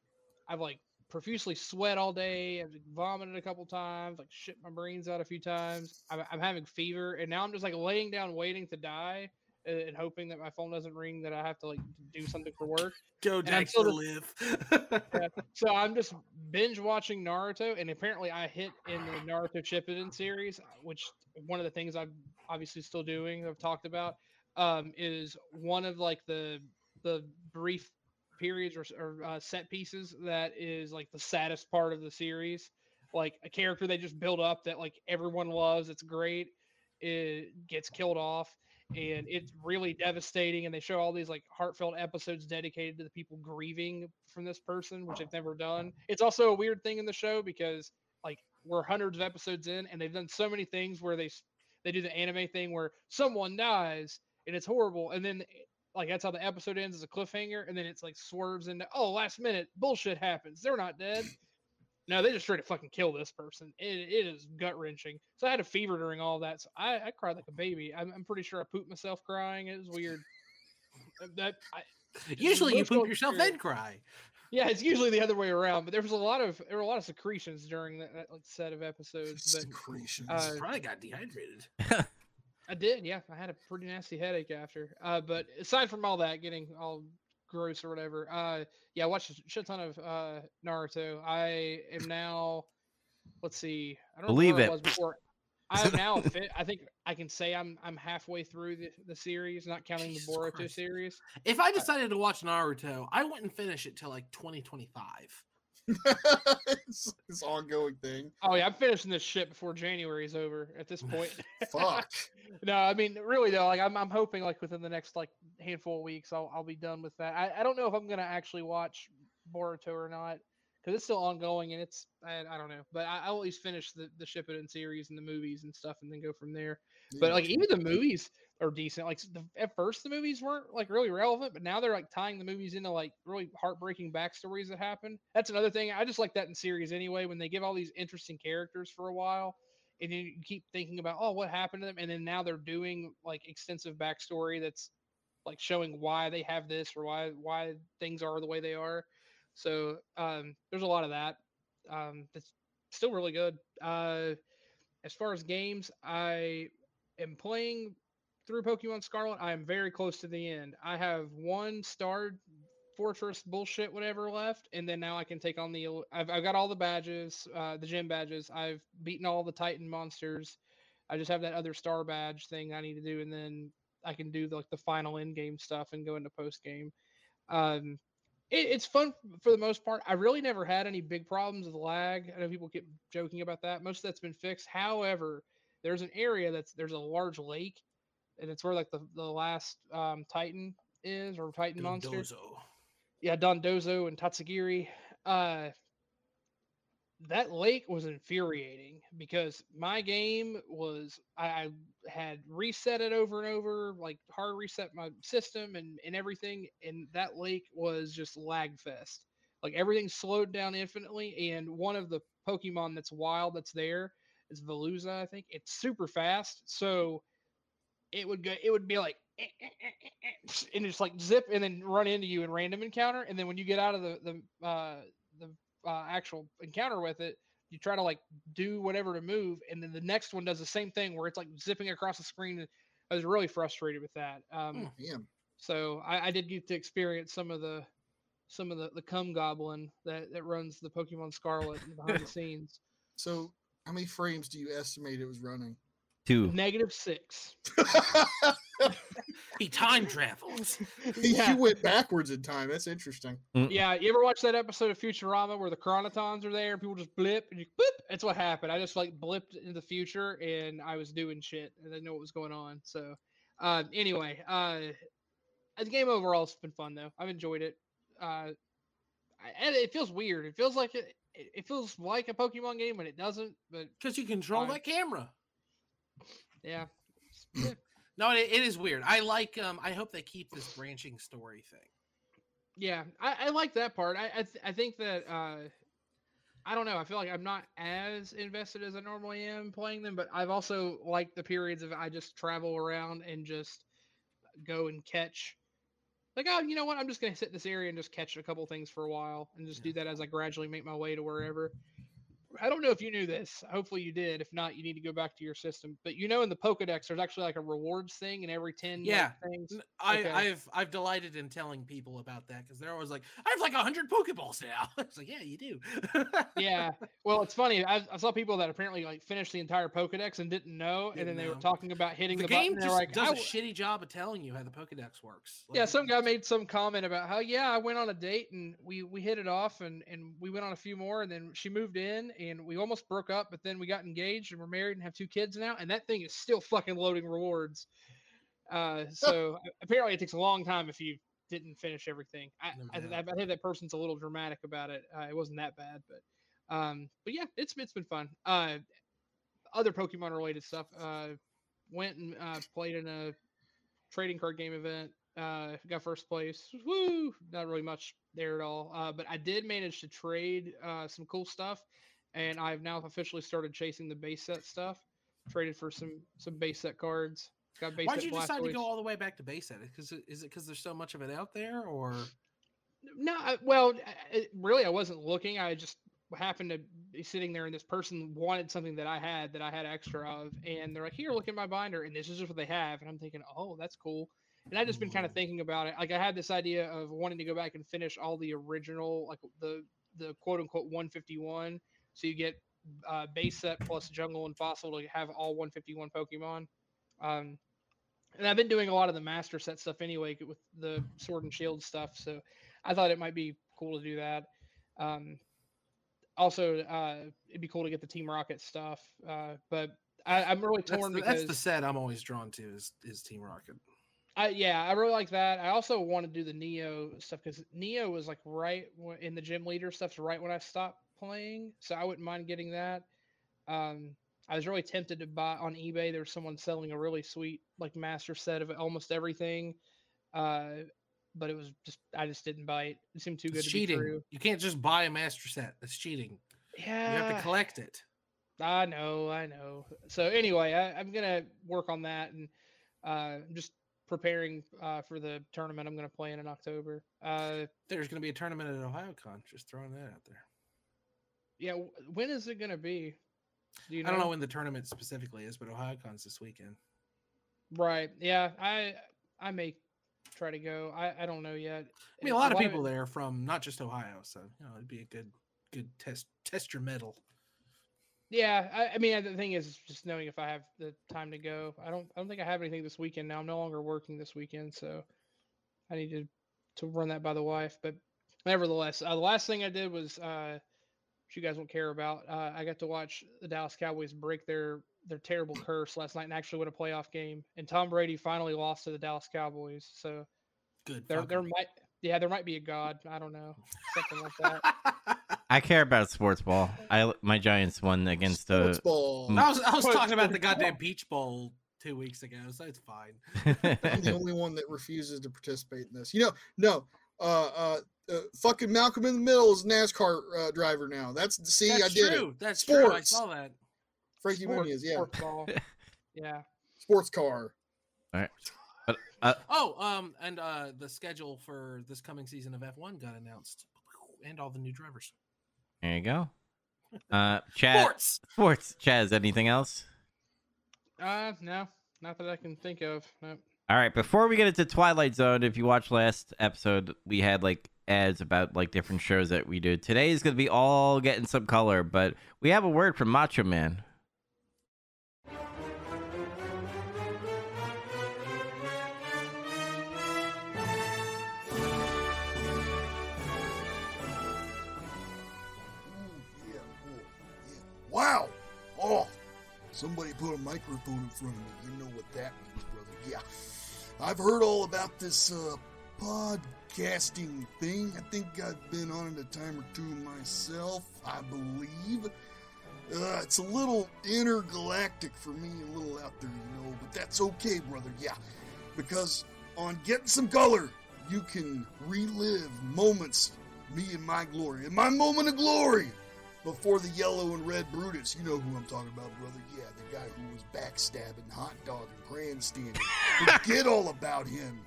I've like profusely sweat all day. I've vomited a couple times, like shit my brains out a few times. I'm, I'm having fever, and now I'm just like laying down waiting to die and, and hoping that my phone doesn't ring that I have to like do something for work. Go Dexter still live. Yeah, so I'm just binge watching Naruto, and apparently I hit in the Naruto Shippuden series, which one of the things I'm obviously still doing. I've talked about um, is one of like the the brief periods or, or uh, set pieces that is like the saddest part of the series. Like a character they just build up that like everyone loves. It's great. It gets killed off, and it's really devastating. And they show all these like heartfelt episodes dedicated to the people grieving from this person, which they've never done. It's also a weird thing in the show because like we're hundreds of episodes in, and they've done so many things where they they do the anime thing where someone dies and it's horrible, and then like that's how the episode ends as a cliffhanger, and then it's like swerves into oh last minute bullshit happens. They're not dead. No, they just tried to fucking kill this person. It, it is gut wrenching. So I had a fever during all that. So I, I cried like a baby. I'm, I'm pretty sure I pooped myself crying. It was weird. Uh, That I, Usually you poop yourself experience. then cry. yeah, it's usually the other way around. But there was a lot of there were a lot of secretions during that, that like set of episodes. But Secretions. uh, Probably got dehydrated. I did, yeah. I had a pretty nasty headache after. Uh, but aside from all that, getting all gross or whatever, uh, yeah, I watched a shit ton of uh, Naruto. I am now, let's see, I don't know Believe where I it. was before. I am now fit. I think I can say I'm I'm halfway through the, the series, not counting Jesus the Boruto Christ. series. If I decided to watch Naruto, I wouldn't finish it till like 2025. it's this ongoing thing. Oh yeah, I'm finishing this shit before January's over. At this point, Fuck. no, I mean really though, like I'm I'm hoping like within the next like handful of weeks I'll I'll be done with that. I, I don't know if I'm gonna actually watch Boruto or not because it's still ongoing and it's I, I don't know, but I, I'll at least finish the the Shippuden series and the movies and stuff and then go from there. But like even the movies are decent. Like the, at first the movies weren't like really relevant, but now they're like tying the movies into like really heartbreaking backstories that happen. That's another thing. I just like that in series anyway when they give all these interesting characters for a while and then you keep thinking about oh what happened to them and then now they're doing like extensive backstory that's like showing why they have this or why why things are the way they are. So um there's a lot of that. Um that's still really good. Uh as far as games, I am playing through Pokemon Scarlet. I am very close to the end. I have one starred fortress bullshit whatever left, and then now I can take on the. I've I've got all the badges, uh, the gym badges. I've beaten all the Titan monsters. I just have that other star badge thing I need to do, and then I can do the, like the final end game stuff and go into post game. Um, it, it's fun for the most part. I really never had any big problems with lag. I know people keep joking about that. Most of that's been fixed. However, there's an area that's there's a large lake, and it's where like the the last um, Titan is or Titan monster. Dondozo. Yeah, Dondozo and Tatsugiri. Uh, that lake was infuriating because my game was I, I had reset it over and over, like hard reset my system and and everything, and that lake was just lag fest. Like everything slowed down infinitely, and one of the Pokemon that's wild that's there is Veluza. I think it's super fast, so it would go. It would be like. And just like zip and then run into you in random encounter, and then when you get out of the the uh, the uh, actual encounter with it, you try to like do whatever to move, and then the next one does the same thing where it's like zipping across the screen. I was really frustrated with that. Um, Damn. so I, I did get to experience some of the some of the the cum goblin that that runs the Pokemon Scarlet behind the scenes. So, how many frames do you estimate it was running? Two. Negative six. He time travels. Yeah. You went backwards in time. That's interesting. Mm. Yeah, you ever watch that episode of Futurama where the chronotons are there and people just blip and you blip? That's what happened. I just like blipped into the future and I was doing shit and I didn't know what was going on. So, uh, anyway, uh, the game overall has been fun though. I've enjoyed it. Uh, I, and it feels weird. It feels like it, it, it feels like a Pokemon game, but it doesn't. But Because you control Fine. that camera. yeah, yeah, No, it, it is weird. I like. Um, I hope they keep this branching story thing. yeah, I, I like that part. I I, th- I think that uh, I don't know. I feel like I'm not as invested as I normally am playing them, but I've also liked the periods of I just travel around and just go and catch. Like, oh, you know what? I'm just gonna sit in this area and just catch a couple things for a while, and just do that as I gradually make my way to wherever. I don't know if you knew this. Hopefully you did. If not, you need to go back to your system. But you know, in the Pokedex, there's actually like a rewards thing in every ten Yeah. things. I, Okay. I've I've delighted in telling people about that because they're always like, I have like hundred Pokeballs now. It's like, yeah, you do. yeah. Well, it's funny. I, I saw people that apparently like finished the entire Pokedex and didn't know, and Didn't then they were talking about hitting the the, game button. just like, does "I a shitty job of telling you how the Pokedex works. yeah, some guy made some comment about how yeah, I went on a date and we we hit it off and and we went on a few more and then she moved in and we almost broke up, but then we got engaged and we're married and have two kids now, and that thing is still fucking loading rewards. Uh, so apparently it takes a long time if you didn't finish everything. I I. I, I think that person's a little dramatic about it. Uh, it wasn't that bad, but um, but yeah, it's it's been fun. Uh, other Pokemon related stuff. Uh, went and uh, played in a trading card game event. Uh, got first place. Woo! Not really much there at all. Uh, but I did manage to trade uh, some cool stuff, and I've now officially started chasing the base set stuff. Traded for some some base set cards. Got base Why'd set you decide to go all the way back to base set? Because is it because there's so much of it out there, or No, I, well, I- I- really, I wasn't looking. I just happened to be sitting there, and this person wanted something that I had that I had extra of, and they're like, "Here, look at my binder," and this is just what they have, and I'm thinking, "Oh, that's cool." And I just been kind of Mm. thinking about it. Like I had this idea of wanting to go back and finish all the original, like the the quote unquote 151. So you get uh, base set plus jungle and fossil to have all 151 Pokemon. Um, and I've been doing a lot of the master set stuff anyway with the sword and shield stuff. So I thought it might be cool to do that. Um, also, uh, it'd be cool to get the Team Rocket stuff. Uh, but I, I'm really that's torn the, because that's the set I'm always drawn to is is Team Rocket. I, yeah, I really like that. I also want to do the Neo stuff because Neo was like right in the gym leader stuff's right when I stopped playing, so I wouldn't mind getting that. Um, I was really tempted to buy on eBay. There's someone selling a really sweet like master set of almost everything, uh, but it was just I just didn't buy it. It seemed too good It's to cheating. be true. You can't just buy a master set. That's cheating. Yeah, you have to collect it. I know, I know. So anyway, I, I'm gonna work on that and uh, I'm just preparing uh, for the tournament I'm gonna play in in October. Uh, There's to be a tournament at OhioCon. Just throwing that out there. Yeah, when is it gonna be? Do you know? I don't know when the tournament specifically is, but OhioCon's this weekend. Right. Yeah, I I may try to go. I I don't know yet. I mean, a lot of people there from not just Ohio, so you know it'd be a good good test test your metal. Yeah, I, I mean the thing is just knowing if I have the time to go. I don't I don't think I have anything this weekend now. I'm no longer working this weekend, so I need to to run that by the wife. But nevertheless, uh, the last thing I did was uh you guys won't care about. Uh, I got to watch the Dallas Cowboys break their their terrible curse last night and actually win a playoff game. And Tom Brady finally lost to the Dallas Cowboys. So Good. there fuck there 'em. might yeah there might be a god. I don't know something like that. I care about sports ball. I my Giants won against Sports the. ball. Mm. I was I was What- talking about the goddamn Peach Bowl two weeks ago, so it's fine. I'm the only one that refuses to participate in this. You know, no. Uh, uh, uh fucking Malcolm in the Middle is NASCAR uh, driver now. That's see, That's I did That's true. it. That's true. I Sports. saw that. Frankie Sports- Muniz, yeah, sports. Yeah. sports car. but uh, Oh, um, and uh, the schedule for this coming season of F1 got announced, and all the new drivers. there you go. Uh, Chaz, Sports. sports. Chaz, anything else? Uh, no, not that I can think of. No. All right, before we get into Twilight Zone, if you watched last episode, we had like ads about like different shows that we do. Today is going to be all getting some color, but we have a word from Macho Man. Wow. Oh, somebody put a microphone in front of me. You know what that means, brother. Yeah. I've heard all about this uh, podcasting thing. I think I've been on it a time or two myself, I believe. Uh, it's a little intergalactic for me, a little out there, you know, but that's okay, brother. Yeah, because on Getting Some Color, you can relive moments, me and my glory, and my moment of glory before the yellow and red Brutus. You know who I'm talking about, brother. Yeah, the guy who was backstabbing, hot dogging, grandstanding. Forget all about him.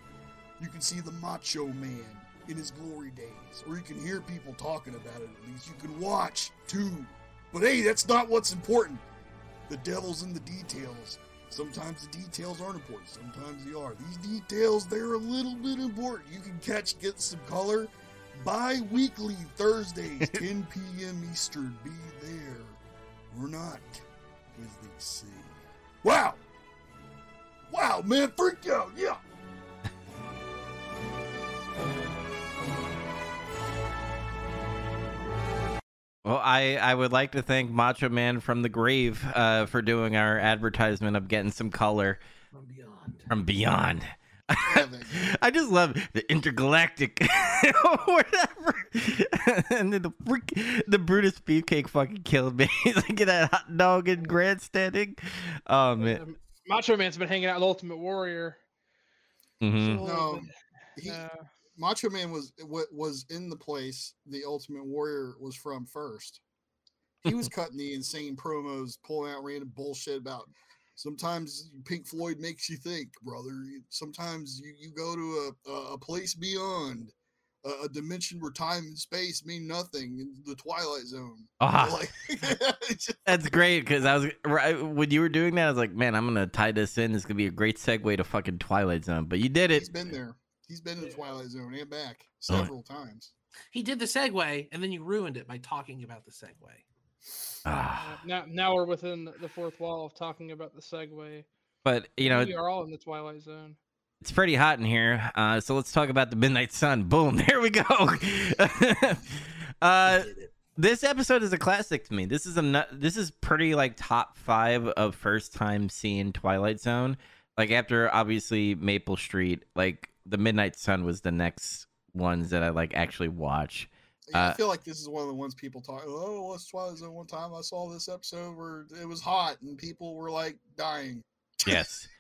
You can see the Macho Man in his glory days, or you can hear people talking about it at least. You can watch too. But hey, that's not what's important. The devil's in the details. Sometimes the details aren't important, sometimes they are. These details, they're a little bit important. You can catch Get Some Color bi weekly Thursdays, 10 p.m. Eastern. Be there or not, as they say. Wow! Wow, man, freak out, yeah! Well, I, I would like to thank Macho Man from the grave uh, for doing our advertisement of getting some color From beyond. from beyond. Yeah, they- I just love the intergalactic whatever. and then the freak, the Brutus beefcake fucking killed me. Look at that hot dog and grandstanding. Oh man. Macho Man's been hanging out with Ultimate Warrior. Mm-hmm. No, he, uh, Macho Man was wa- was in the place the Ultimate Warrior was from first. He was cutting the insane promos, pulling out random bullshit about. Sometimes Pink Floyd makes you think, brother. Sometimes you, you go to a, a, a place beyond a, a dimension where time and space mean nothing in the Twilight Zone. Ah, Like, just- that's great because I was right when you were doing that. I was like, man, I'm gonna tie this in. This is gonna be a great segue to fucking Twilight Zone. But you did it. he's been there. He's been in the Twilight Zone and back Oh. several times. He did the segue, and then you ruined it by talking about the segue. Ah. uh, now, now we're within the- the fourth wall of talking about the segue. But you know, we are all in the Twilight Zone. It's pretty hot in here, uh, so let's talk about the Midnight Sun. Boom, there we go. uh, this episode is a classic to me. This is a this is pretty like top five of first time seeing Twilight Zone. Like after obviously Maple Street, like the Midnight Sun was the next ones that I like actually watch. I feel like this is one of the ones people talk. Oh, what's Twilight Zone? One time I saw this episode where it was hot and people were like dying. Yes.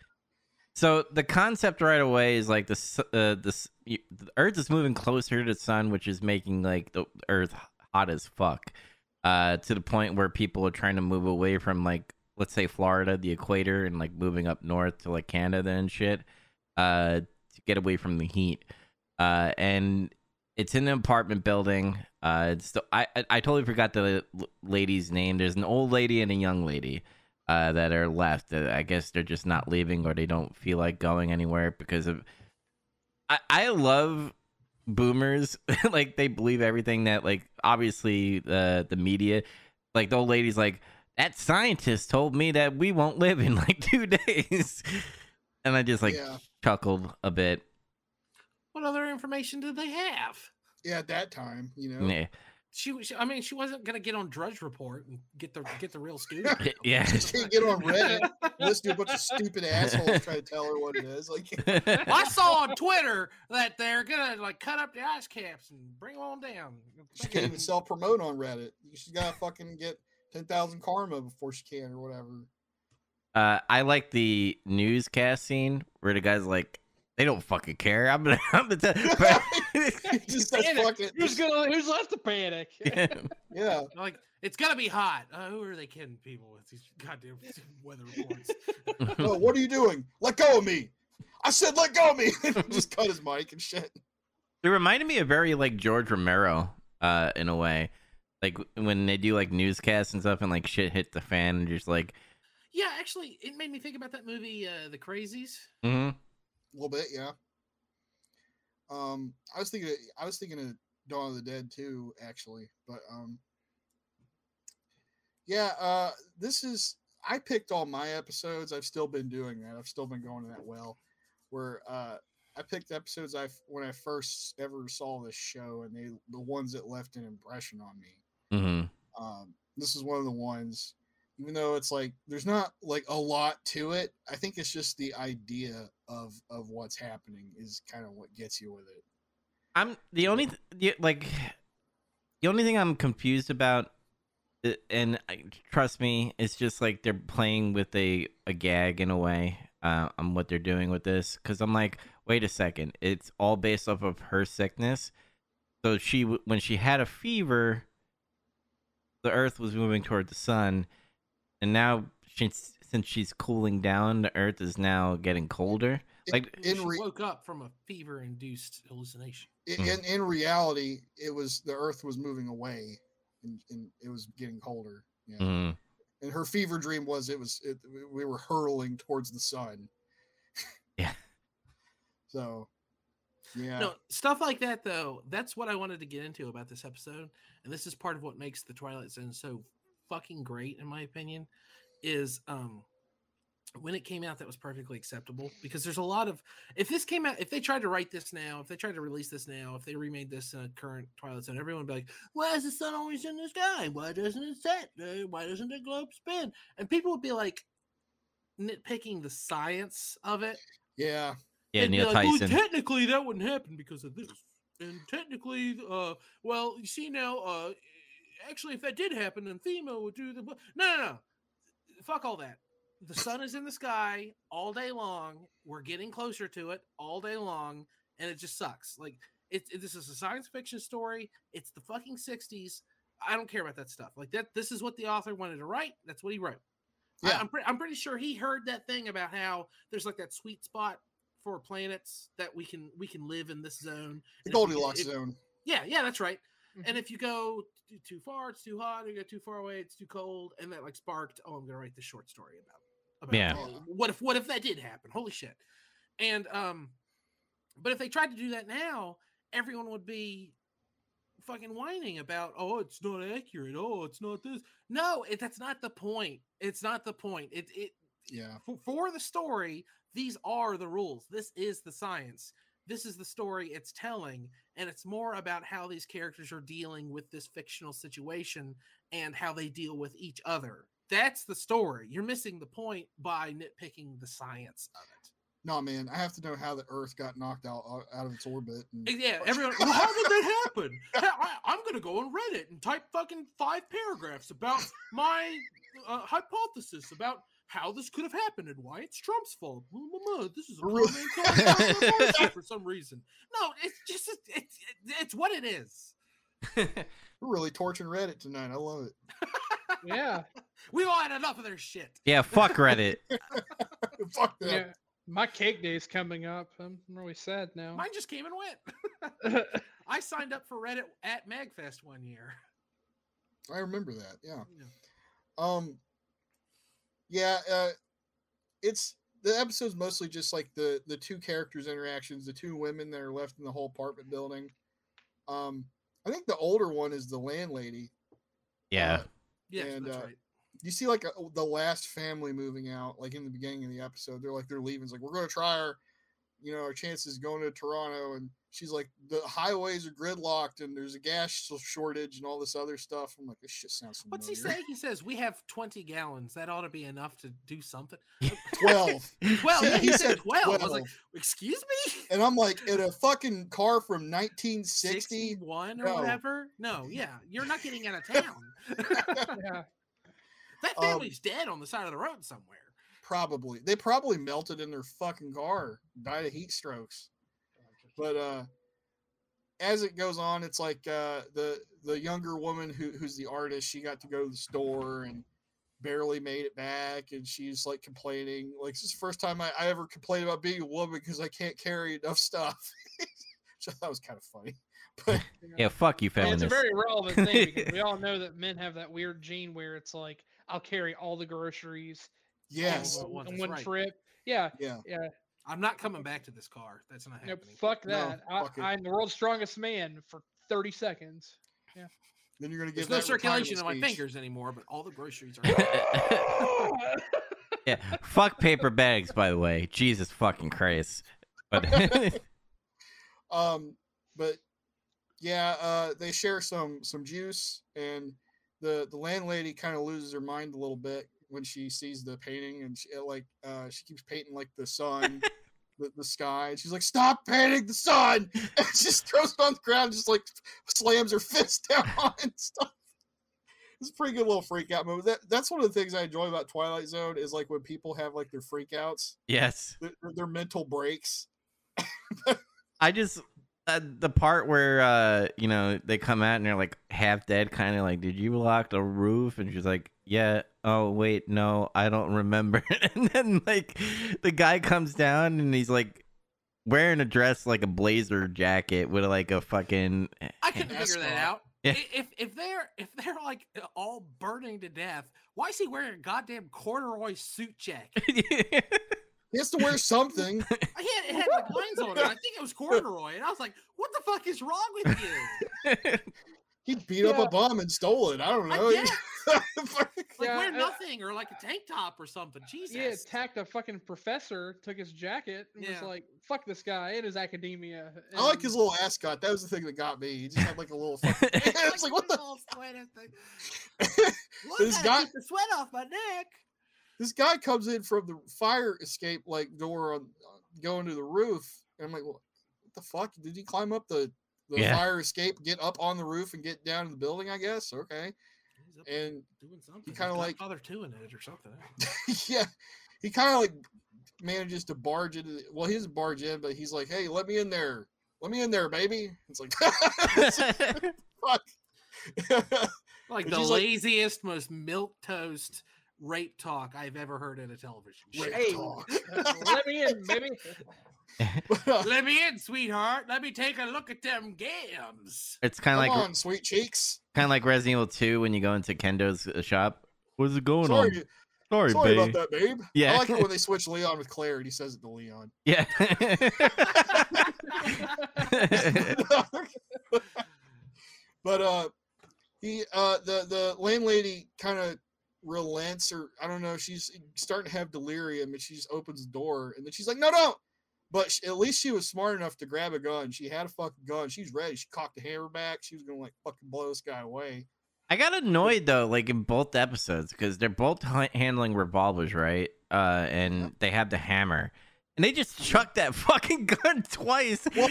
So the concept right away is like this: uh, the, s- y- the Earth is moving closer to the sun, which is making like the Earth hot as fuck, uh, to the point where people are trying to move away from like let's say Florida, the equator, and like moving up north to like Canada and shit, uh, to get away from the heat. Uh, and it's in an apartment building. Uh, it's the, I, I I totally forgot the lady's name. There's an old lady and a young lady uh, that are left. Uh, I guess they're just not leaving or they don't feel like going anywhere because of. I I love boomers like they believe everything that like obviously the the media like the old lady's like that scientist told me that we won't live in like two days and i just like yeah, chuckled a bit What other information did they have? yeah. At that time, you know, yeah She, was- I mean, she wasn't gonna get on Drudge Report and get the get the real scoop. yeah just can't get on Reddit. Listen to a bunch of stupid assholes try to tell her what it is. Like, Well, I saw on Twitter that they're gonna like cut up the ice caps and bring them on down. she can't even self promote on Reddit. She's got to fucking get ten thousand karma before she can or whatever. uh i like the newscast scene where the guy's like they don't fucking care i'm gonna i'm gonna tell He just says fuck it. Who's gonna? Who's left to panic? Yeah, Like it's gonna be hot. Uh, who are they kidding people with these goddamn weather reports? no, what are you doing? Let go of me. I said let go of me. just cut his mic and shit. It reminded me of very like George Romero, uh, in a way. Like when they do like newscasts and stuff, and like shit hit the fan, and just like, yeah, actually, it made me think about that movie, uh, The Crazies. mm-hmm. A little bit, yeah. Um, I was thinking, I was thinking of Dawn of the Dead too, actually, but um, yeah. Uh, this is I picked all my episodes. I've still been doing that. I've still been going to that well. Where uh, I picked episodes I when I first ever saw this show, and they the ones that left an impression on me. Mm-hmm. Um, this is one of the ones, even though it's like there's not like a lot to it. I think it's just the idea of of what's happening is kind of what gets you with it. I'm the only th- like the only thing I'm confused about, uh, and trust me, it's just like they're playing with a a gag in a way. Uh, on what they're doing with this, because I'm like, wait a second, it's all based off of her sickness. So she, when she had a fever, the Earth was moving toward the sun, and now she's since she's cooling down, the Earth is now getting colder. Like, She in re- woke up from a fever-induced hallucination. i- Mm. in in reality, it was the Earth was moving away, and, and it was getting colder. Yeah. mm, And her fever dream was it was it, we were hurling towards the sun. Yeah. So, yeah. No, stuff like that though. That's what I wanted to get into about this episode, and this is part of what makes the Twilight Zone so fucking great, in my opinion. Is um when it came out, that was perfectly acceptable because there's a lot of if this came out, if they tried to write this now, if they tried to release this now, if they remade this in a current Twilight Zone, everyone would be like, "Why is the sun always in the sky? Why doesn't it set? Uh, Why doesn't the globe spin?" And people would be like nitpicking the science of it yeah. yeah, They'd Neil like, "Well, Tyson. technically, that wouldn't happen because of this. And technically, uh, well, you see now, uh, actually, if that did happen, then FEMA would do the. No, no, no. Fuck all that. The sun is in the sky all day long. We're getting closer to it all day long, and it just sucks. Like, it's it, this is a science fiction story. It's the fucking 60s. I don't care about that stuff. Like, that, this is what the author wanted to write. That's what he wrote. I, Yeah. I'm, pre- I'm pretty sure he heard that thing about how there's like that sweet spot for planets that we can we can live in this zone. The Goldilocks if- zone. Yeah, yeah, that's right. And Mhm. if you go too, too far, it's too hot. Or you go too far away, it's too cold. And that like sparked. Oh, I'm gonna write this short story about. about Yeah. uh, What if what if that did happen? Holy shit. And um, but if they tried to do that now, everyone would be fucking whining about oh it's not accurate oh it's not this no it, that's not the point it's not the point it it Yeah. for, for the story, these are the rules. This is the science. This is the story it's telling, and it's more about how these characters are dealing with this fictional situation and how they deal with each other. That's the story. You're missing the point by nitpicking the science of it. No, man. I have to know how the Earth got knocked out uh, out of its orbit. And, Yeah, everyone. Well, how did that happen? I, I'm gonna go on Reddit and type fucking five paragraphs about my uh, hypothesis about how this could have happened and why it's Trump's fault. This is a Really? poor for some reason. No, it's just it's it's what it is. We're really torching Reddit tonight. I love it. yeah, We've all had enough of their shit. yeah, fuck Reddit. Fuck that. yeah. My cake day's coming up. I'm really sad now. Mine just came and went. I signed up for Reddit at Magfest one year. I remember that. Yeah. Yeah. Um. Yeah. Uh, it's the episode's mostly just like the the two characters' interactions, the two women that are left in the whole apartment building. Um, I think the older one is the landlady. Yeah. Uh, Yes, And, that's uh, right. you see like a, the last family moving out like in the beginning of the episode they're like they're leaving it's like we're going to try our you know our chances going to toronto and she's like the highways are gridlocked and there's a gas shortage and all this other stuff i'm like this shit sounds familiar. What's he say? He says we have 20 gallons. That ought to be enough to do something. 12 Well, Yeah, yeah, he, he said said 12. I was like, excuse me? and i'm like in a fucking car from 1960 61 or No. whatever? No, yeah. You're not getting out of town. yeah. that Um, family's dead on the side of the road somewhere. Probably they probably melted in their fucking car died of heat strokes. But uh as it goes on it's like uh the the younger woman who who's the artist she got to go to the store and barely made it back and she's like complaining like this is the first time i, I ever complained about being a woman because i can't carry enough stuff. So that was kind of funny but Yeah, fuck you, I mean, it's a very relevant thing because we all know that men have that weird gene where it's like, I'll carry all the groceries yes on, well, one right. trip. Yeah, yeah yeah. I'm not coming back to this car. That's not No, happening. fuck No, that. fuck. I, I'm the world's strongest man for 30 seconds. Yeah. Then you're gonna There's give no circulation in my fingers anymore, but all the groceries are. yeah, fuck paper bags. By the way, Jesus fucking Christ. But um but yeah uh they share some some juice and the the landlady kind of loses her mind a little bit when she sees the painting and she like uh she keeps painting like the sun the, the sky, and she's like, "Stop painting the sun!" And she just throws it on the ground, just like slams her fist down and stuff. It's a pretty good little freak out movie. That that's one of the things I enjoy about Twilight Zone is like when people have like their freakouts, Yes. their, their mental breaks. I just uh, the part where uh you know they come out and they're like half dead, kind of like, did you lock the roof? And she's like, yeah. Oh wait, no, I don't remember. and then like the guy comes down and he's like wearing a dress like a blazer jacket with like a fucking. I couldn't figure that out. Yeah. If if they're if they're like all burning to death, why is he wearing a goddamn corduroy suit jacket? He has to wear something. I had it had like lines on it. I think it was corduroy, and I was like, "What the fuck is wrong with you?" He beat up a bum and stole it. I don't know. guess. Like Yeah, wear I- nothing or like a tank top or something. Jesus. Yeah, attacked a fucking professor, took his jacket, and Yeah. was like, "Fuck this guy and his academia." I like his little ascot. That was the thing that got me. He just had like a little. Fucking, it's like what the. Little thing. Look, This I guy- the sweat off my neck. This guy comes in from the fire escape like door on uh, going to the roof, and I'm like, well, what the fuck? Did he climb up the the Yeah. fire escape, get up on the roof, and get down in the building? I guess. Okay. He's up And doing something. kinda like- Father two in it or something. yeah, he kind of like manages to barge into. The, well, he doesn't barge in, but he's like, "Hey, let me in there. Let me in there, baby." It's like, fuck. Like the she's like- laziest, most milquetoast rape talk I've ever heard in a television show. Hey, let me in, baby. But, Let me in, sweetheart. Let me take a look at them games. it's kind of like on, sweet cheeks. kind of like Resident Evil 2 when you go into Kendo's uh, shop. What's it going Sorry, on? Sorry, sorry babe. about that, babe. Yeah. I like it when they switch Leon with Claire and he says it to Leon. Yeah. but uh he uh the the landlady kind of relents or I don't know, she's starting to have delirium and she just opens the door and then she's like, No, don't but sh at least she was smart enough to grab a gun. She had a fucking gun. She's ready. She cocked the hammer back. She was gonna like fucking blow this guy away. I got annoyed though, like in both episodes, because they're both ha- handling revolvers, right? Uh, and they have the hammer, and they just chuck that fucking gun twice. Well,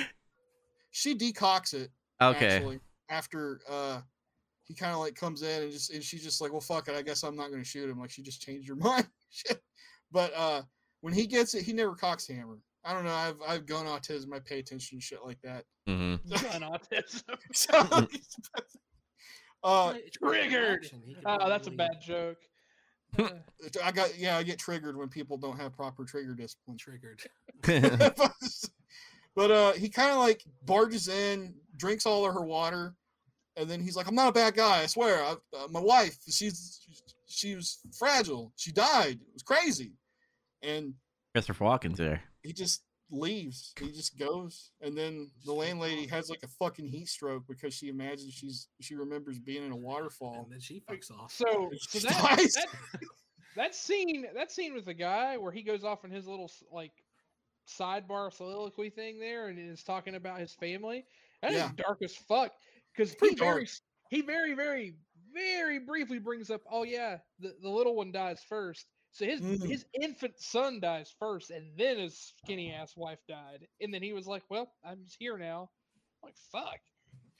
She decocks it okay, actually after uh he kind of like comes in and just and she's just like well fuck it i guess i'm not going to shoot him like she just changed her mind but uh when he gets it he never cocks the hammer i don't know i've i've gun autism i pay attention to shit like that hmm Gun autism. so uh It's part of the triggered. action. Oh, that's a bad joke. Uh, i got yeah i get triggered when people don't have proper trigger discipline Triggered. but uh he kind of like barges in drinks all of her water and then he's like i'm not a bad guy i swear I, uh, my wife she's she was fragile she died it was crazy and Christopher Walken's there. He just leaves he just goes and then the landlady has like a fucking heat stroke because she imagines she's she remembers being in a waterfall And then she fucks off. So, so that, that that scene that scene with the guy where he goes off in his little like sidebar soliloquy thing there and is talking about his family. That is Yeah. dark as fuck because he very dark. he very very very briefly brings up oh yeah the, the little one dies first so his Mm. his infant son dies first and then his skinny ass wife died and then he was like well i'm just here now I'm like fuck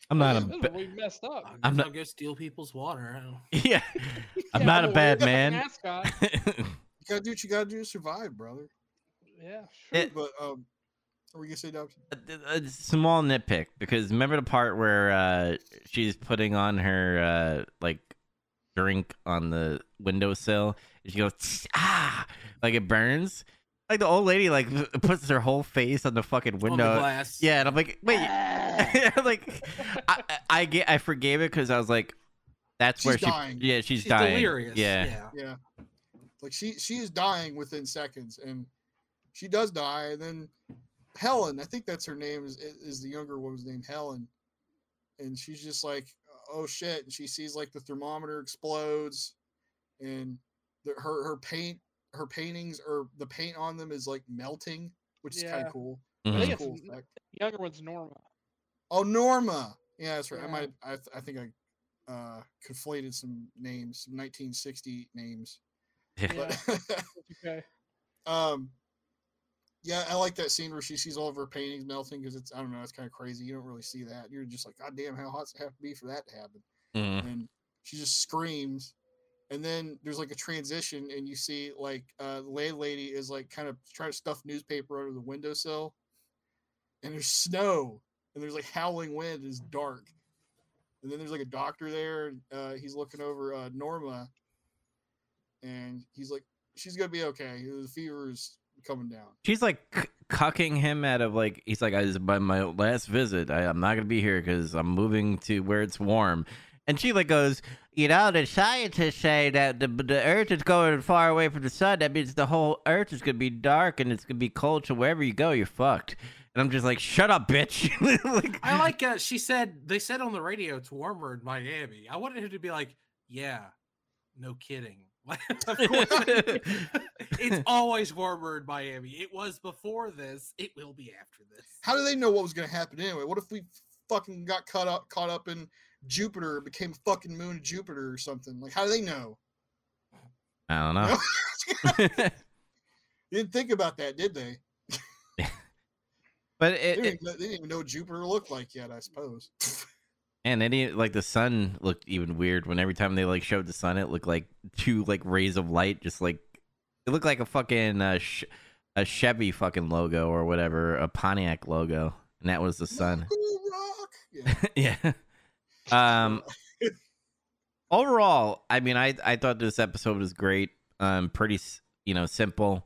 I'm not a this is ba- really messed up I I'm not- I'll go steal people's water. Yeah. I'm Yeah, not a bad man. mascot. you gotta do what you gotta do to survive brother yeah sure. It- but um, are were you gonna say Dobson? a, a small nitpick because remember the part where uh she's putting on her uh like drink on the windowsill and she goes ah like it burns like the old lady like puts her whole face on the fucking On the window glass. yeah and i'm like wait like I, I i get i forgave it because i was like that's She's where she dying. yeah she's, She's dying delirious. yeah yeah. Yeah. Like she she is dying within seconds and she does die and then Helen, I think that's her name is is the younger woman's name Helen. And she's just like oh shit and she sees like the thermometer explodes and the, her her paint her paintings or the paint on them is like melting, which is kind of cool. I Mhm. think That's a it's cool effect. younger one's Norma. Oh, Norma. Yeah, that's right. I might. I, th- I think I uh, conflated some names, some 1960 names. Yeah, But okay. um, Yeah, I like that scene where she sees all of her paintings melting because it's I don't know, it's kind of crazy. You don't really see that. You're just like, God damn, how hot does it have to be for that to happen? Mm. And she just screams, and then there's like a transition, and you see like uh, the landlady is like kind of trying to stuff newspaper under the windowsill, and there's snow, and there's like howling wind, and it's dark, and then there's like a doctor there, uh, he's looking over uh, Norma, and he's like, she's gonna be okay. The fever is coming down. She's like c- cucking him out of like he's like I was by my last visit. I, I'm not gonna be here because I'm moving to where it's warm. And she like goes, you know, the scientists say that the the Earth is going far away from the sun. That means the whole Earth is gonna be dark and it's gonna be cold. So wherever you go, you're fucked. And I'm just like, shut up, bitch. like, I like. Uh, she said they said on the radio it's warmer in Miami. I wanted him to be like, "Yeah, no kidding." of course, it's always warmer in Miami. It was before this. It will be after this. How do they know what was going to happen anyway? What if we fucking got caught up caught up in Jupiter, became fucking moon Jupiter or something? Like, how do they know? I don't know. Didn't think about that, did they? but They didn't, it even know, they didn't even know what Jupiter looked like yet, I suppose. And any like the sun looked even weird when every time they like showed the sun, it looked like two like rays of light, just like it looked like a fucking uh, sh- a Chevy fucking logo or whatever, a Pontiac logo, and that was the sun. Yeah. yeah. Um. overall, I mean, I I thought this episode was great. Um, pretty s- you know simple.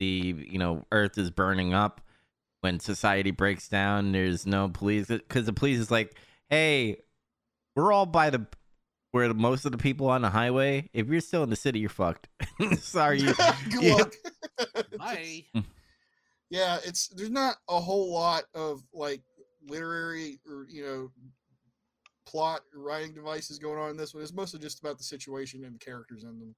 The you know Earth is burning up. When society breaks down, there's no police because the police is like, hey, we're all by the where the, most of the people on the highway. If you're still in the city, you're fucked. Sorry, you, Good Yeah. luck. Bye. yeah, it's there's not a whole lot of like literary or you know plot or writing devices going on in this one. It's mostly just about the situation and the characters in them.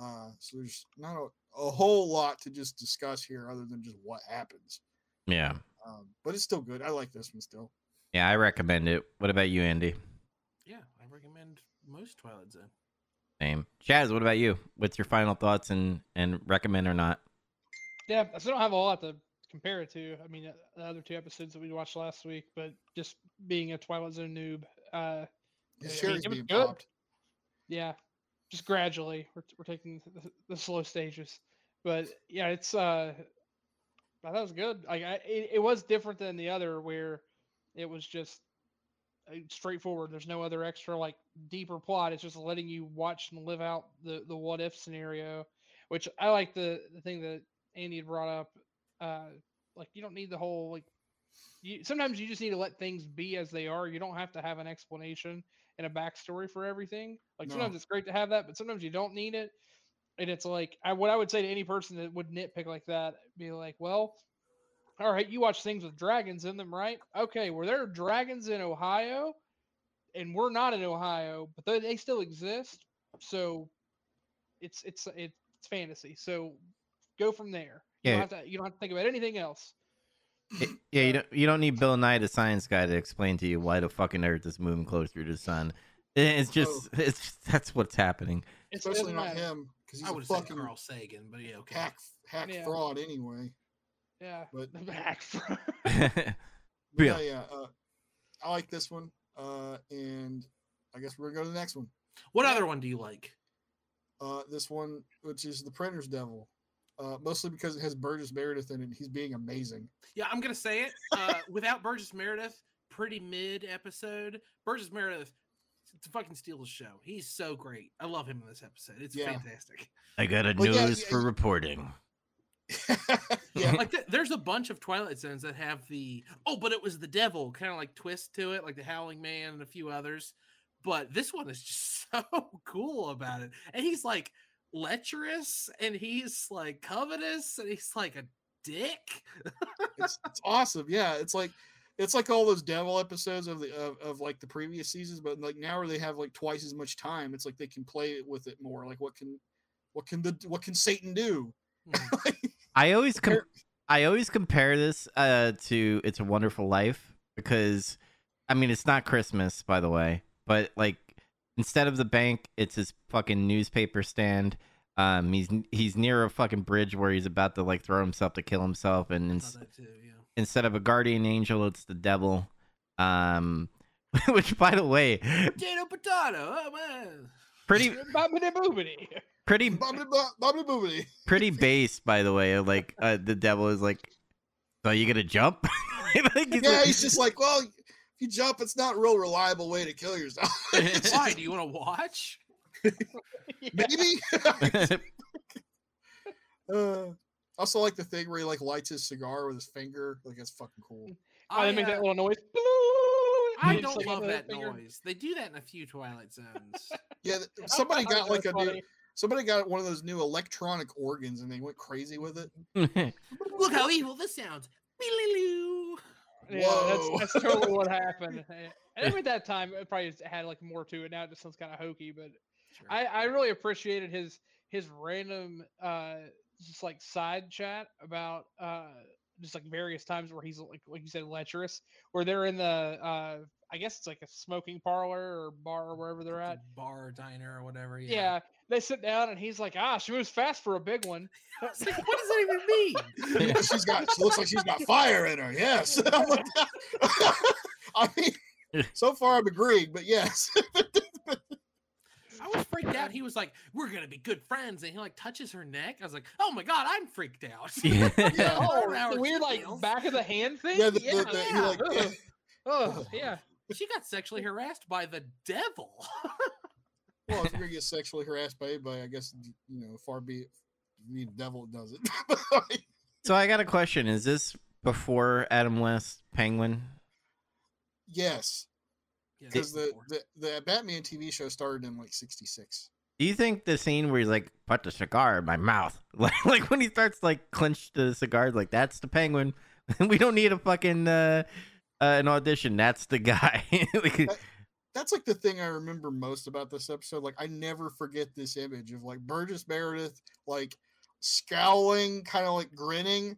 Uh, so there's not a, a whole lot to just discuss here other than just what happens. yeah, Um, but it's still good. I like this one still. Yeah. I recommend it. What about you, Andy? Yeah, I recommend most Twilight Zone. Same. Chaz, what about you? What's your final thoughts and and recommend or not? Yeah, I still don't have a lot to compare it to. I mean, uh, the other two episodes that we watched last week, but just being a Twilight Zone noob, uh, His I mean, it was being good. popped. yeah, just gradually we're we're taking the, the slow stages, but yeah, it's uh, I thought it was good. Like I, it, it was different than the other where it was just uh, straightforward. There's no other extra like deeper plot. It's just letting you watch and live out the the what if scenario, which I like the the thing that Andy had brought up. Uh, like you don't need the whole like. You, sometimes you just need to let things be as they are. You don't have to have an explanation and a backstory for everything. Like No. sometimes it's great to have that, but sometimes you don't need it. And it's like I, what I would say to any person that would nitpick like that, be like, well, all right, you watch things with dragons in them, right? Okay, were there dragons in Ohio? And we're not in Ohio, but they, they still exist. So it's it's it's fantasy. So go from there. You Yeah. don't have to you don't have to think about anything else. It- yeah, you don't you don't need Bill Nye, the science guy, to explain to you why the fucking Earth is moving closer to the sun. It's just oh. it's that's what's happening. It's, Oh. Especially doesn't matter. him because he's I a would have said fucking Carl Sagan, but yeah, okay. hack hack Yeah. fraud anyway. Yeah, But- the back. front. Yeah, yeah. Uh, I like this one, uh, and I guess we're gonna go to the next one. What other one do you like? Uh, this one, which is the Printer's Devil, uh, mostly because it has Burgess Meredith in it. and He's being amazing. Yeah, I'm gonna say it. Uh, without Burgess Meredith, pretty mid episode. Burgess Meredith to fucking steal the show. He's so great. I love him in this episode. It's Yeah. fantastic. I got a Well, news yeah, for yeah. reporting. yeah, Like th- there's a bunch of Twilight Zones that have the oh, but it was the devil kind of like twist to it, like the Howling Man and a few others. But this one is just so cool about it, and he's like lecherous, and he's like covetous, and he's like a dick. it's, it's awesome. Yeah, it's like it's like all those devil episodes of the of, of like the previous seasons, but like now where they have like twice as much time, it's like they can play with it more. Like what can what can the what can Satan do? Mhm. I always com- Compare- I always compare this uh to It's a Wonderful Life because I mean it's not Christmas by the way, but like instead of the bank, it's his fucking newspaper stand. Um, he's he's near a fucking bridge where he's about to like throw himself to kill himself, and I ins- too, yeah. instead of a guardian angel, it's the devil. Um, which by the way, Potato, potato. Oh man. pretty Bobbity boobity. Pretty Bobbity bo- bobbity pretty base. By the way, like uh, the devil is like, so you gonna jump? Like, he's Yeah, like- he's just like, well, if you jump, it's not a real reliable way to kill yourself. Why? Do you want to watch? Maybe. uh, also, like the thing where he like lights his cigar with his finger. Like that's fucking cool. Oh, they make uh, that little noise. I don't love that finger. noise. They do that in a few Twilight Zones. Yeah, somebody got like a was new, funny. Somebody got one of those new electronic organs and they went crazy with it. Look how evil this sounds. Yeah, Whoa. that's, that's totally what happened. And even at that time, it probably had like more to it. Now it just sounds kind of hokey, but I, I really appreciated his his random uh just like side chat about uh just like various times where he's like like you said lecherous where they're in the uh I guess it's like a smoking parlor or bar or wherever they're It's at. bar or diner or whatever. Yeah. Yeah. they sit down and he's like, ah, she moves fast for a big one. Like, what does that even mean? she's got. She looks like she's got fire in her. Yes. I'm like, I mean, so far I'm agreeing, but yes. I was freaked out. He was like, "We're gonna be good friends," and he like touches her neck. I was like, "Oh my god, I'm freaked out." Yeah. Yeah. Oh, the weird like back of the hand thing. Yeah, the, yeah, the, the, yeah. like, Ugh. Oh, yeah. She got sexually harassed by the devil. well, if you're gonna get sexually harassed by anybody, I guess you know, far be it, the devil does it. so I got a question: Is this before Adam West Penguin? yes, Yeah, because the, the the Batman TV show started in like '66. Do you think the scene where he's like, "Put the cigar in my mouth," like, like when he starts like clench the cigar, like that's the penguin. we don't need a fucking uh, uh, an audition. That's the guy. That's like the thing I remember most about this episode. Like, I never forget this image of like Burgess Meredith, like scowling, kind of like grinning,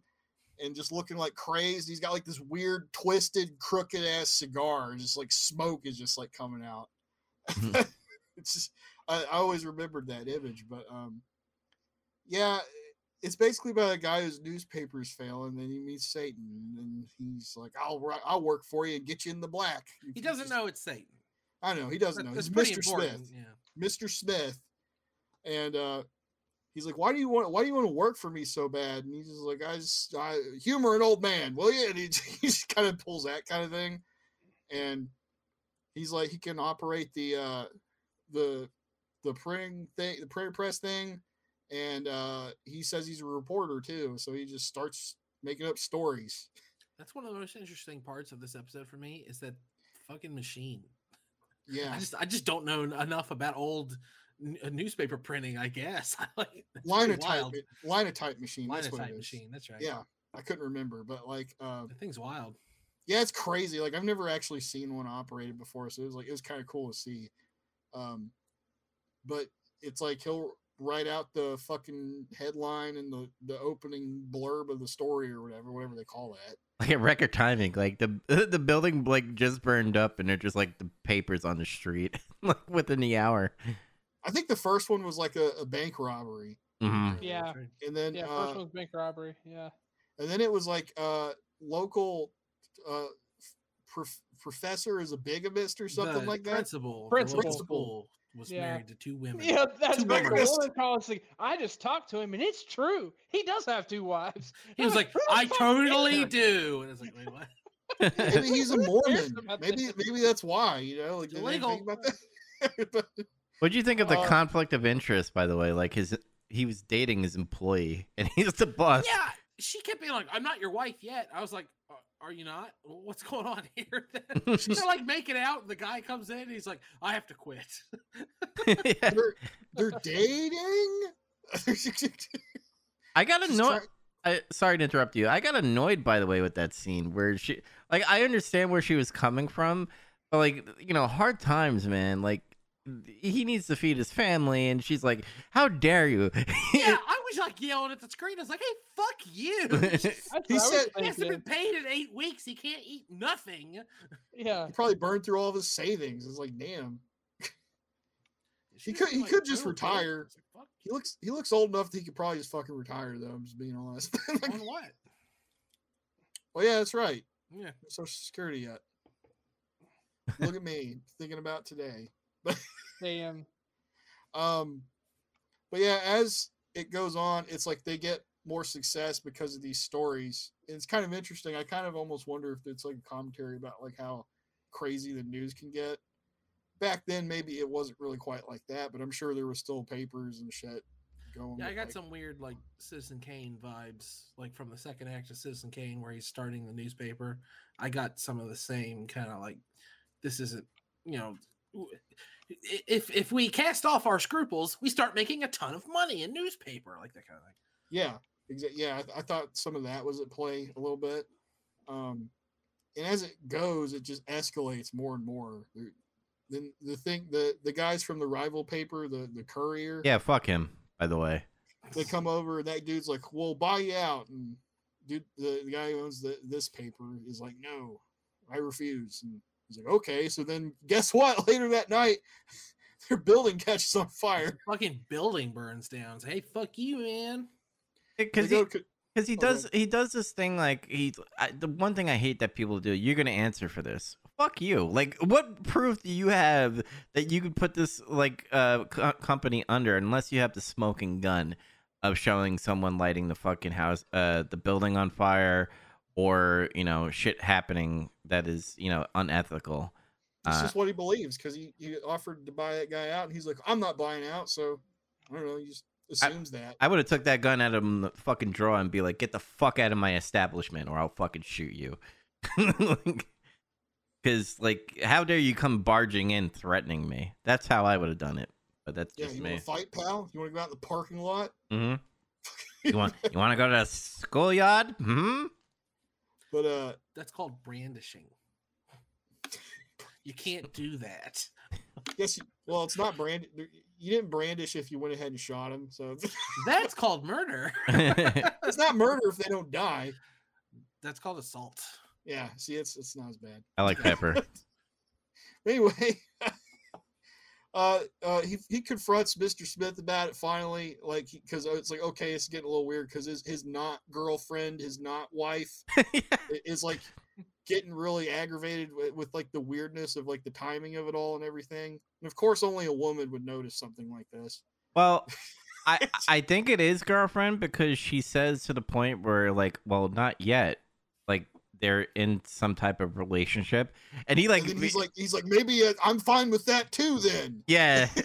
and just looking like crazed. He's got like this weird, twisted, crooked ass cigar. Just like smoke is just like coming out. it's just I, I always remembered that image, but um, yeah, it's basically about a guy whose newspaper's failing, and then he meets Satan, and he's like, "I'll I'll work for you and get you in the black." he doesn't just-" know it's Satan. I know he doesn't know. That's He's Mr. important. Smith. Yeah. Mr. Smith, and uh, he's like, "Why do you want? Why do you want to work for me so bad?" And he's just like, "I just I, humor an old man, will you?" And he, he just kind of pulls that kind of thing, and he's like, he can operate the uh, the the printing thing, the printer press thing, and uh, he says he's a reporter too, so he just starts making up stories. That's one of the most interesting parts of this episode for me is that fucking machine. Yeah, I just I just don't know enough about old n- uh, newspaper printing. I guess like that's line of type, line of type machine. line that's of what type it is. machine. That's right. Yeah, I couldn't remember, but like, uh, the thing's wild. yeah, it's crazy. Like I've never actually seen one operated before, so it was like it was kind of cool to see. Um, but it's like he'll write out the fucking headline and the the opening blurb of the story or whatever, whatever they call that. like a record timing. Like the the building like just burned up, and they're just like the papers on the street, like within the hour. I think the first one was like a, a bank robbery, Mhm. Yeah. and then Yeah, uh, first one's bank robbery. Yeah. and then it was like uh local uh prof- professor is a bigamist or something The like that. Principal. the Principal. Local school was Yeah. married to two women. Yeah, that's Two great. The woman calls like, I just talked to him and it's true. He does have two wives. He was I'm like, I totally do. And I was like, wait, what? Maybe he's a Mormon. Maybe this? maybe that's why. You know, like It's did they think illegal. about that? What'd you think of the Uh, conflict of interest? By the way, like his he was dating his employee, and he's the boss. Yeah, she kept being like, "I'm not your wife yet." I was like, "Uh, "Are you not? What's going on here?" Then they're like making out. The guy comes in. And he's like, "I have to quit." Yeah. they're, they're dating. I got annoyed. try- I, sorry to interrupt you. I got annoyed by the way with that scene where she like I understand where she was coming from, but like you know hard times, man. Like he needs to feed his family, and she's like, "How dare you?" yeah, I was like yelling at the screen. I was like, "Hey, fuck you!" He what said- he hasn't been paid in eight weeks. He can't eat nothing. Yeah. he probably burned through all of his savings. It's like, damn. She could- he like, could just "I don't care." retire. Like, He looks he looks old enough that he could probably just fucking retire though. I'm just being honest. On what? well, yeah, that's right. Yeah. Social Security yet. Look at me thinking about today. Damn. Um, but yeah, as it goes on, it's like they get more success because of these stories. And it's kind of interesting. I kind of almost wonder if it's like a commentary about like how crazy the news can get. Back then, maybe it wasn't really quite like that, but I'm sure there was still papers and shit going. Yeah, I got like- some weird like Citizen Kane vibes, like from the second act of Citizen Kane, where he's starting the newspaper. I got some of the same kind of like, this isn't, you know, if if we cast off our scruples, we start making a ton of money in newspaper, like that kind of thing. Yeah, exactly. Yeah, I, th- I thought some of that was at play a little bit. Um, and as it goes, it just escalates more and more. There- Then the thing, the the guys from the rival paper, the the Courier, Yeah, fuck him. By the way. they come over and that dude's like, "We'll buy you out," and dude, the, the guy who owns the, this paper is like, "No, I refuse." And he's like, "Okay." So then, guess what? Later that night, their building catches on fire. Fucking building burns down. Hey, fuck you, man. Because he, Because he Oh, go does, he does this thing like he. I, the one thing I hate that people do. You're gonna answer for this. Fuck you. Like, what proof do you have that you could put this like uh co- company under unless you have the smoking gun of showing someone lighting the fucking house, uh, the building on fire, or you know shit happening that is you know unethical. It's Uh, just what he believes because he, he offered to buy that guy out, and he's like, "I'm not buying out." So I don't know. He just assumes that. I would have took that gun out of the fucking drawer and be like, "Get the fuck out of my establishment, or I'll fucking shoot you." Because, like, how dare you come barging in, threatening me? That's how I would have done it. But that's yeah, just you me. want to fight, pal? You want to go out in the parking lot? Mm hmm You want you want to go to the schoolyard? Mm hmm. But uh, That's called brandishing. You can't do that. Yes, you, well, it's not brand. You didn't brandish if you went ahead and shot him, so That's called murder. it's not murder if they don't die. That's called assault. Yeah, see, it's it's not as bad. I like pepper. anyway, uh, uh, he he confronts Mr. Smith about it finally, like because it's like okay, it's getting a little weird because his his not girlfriend, his not wife, i- is like getting really aggravated with, with like the weirdness of like the timing of it all and everything. And of course, only a woman would notice something like this. Well, I I think it is girlfriend because she says to the point where like, well, not yet. They're in some type of relationship, and he like, and he's like, he's like, maybe uh, I'm fine with that too. Then yeah.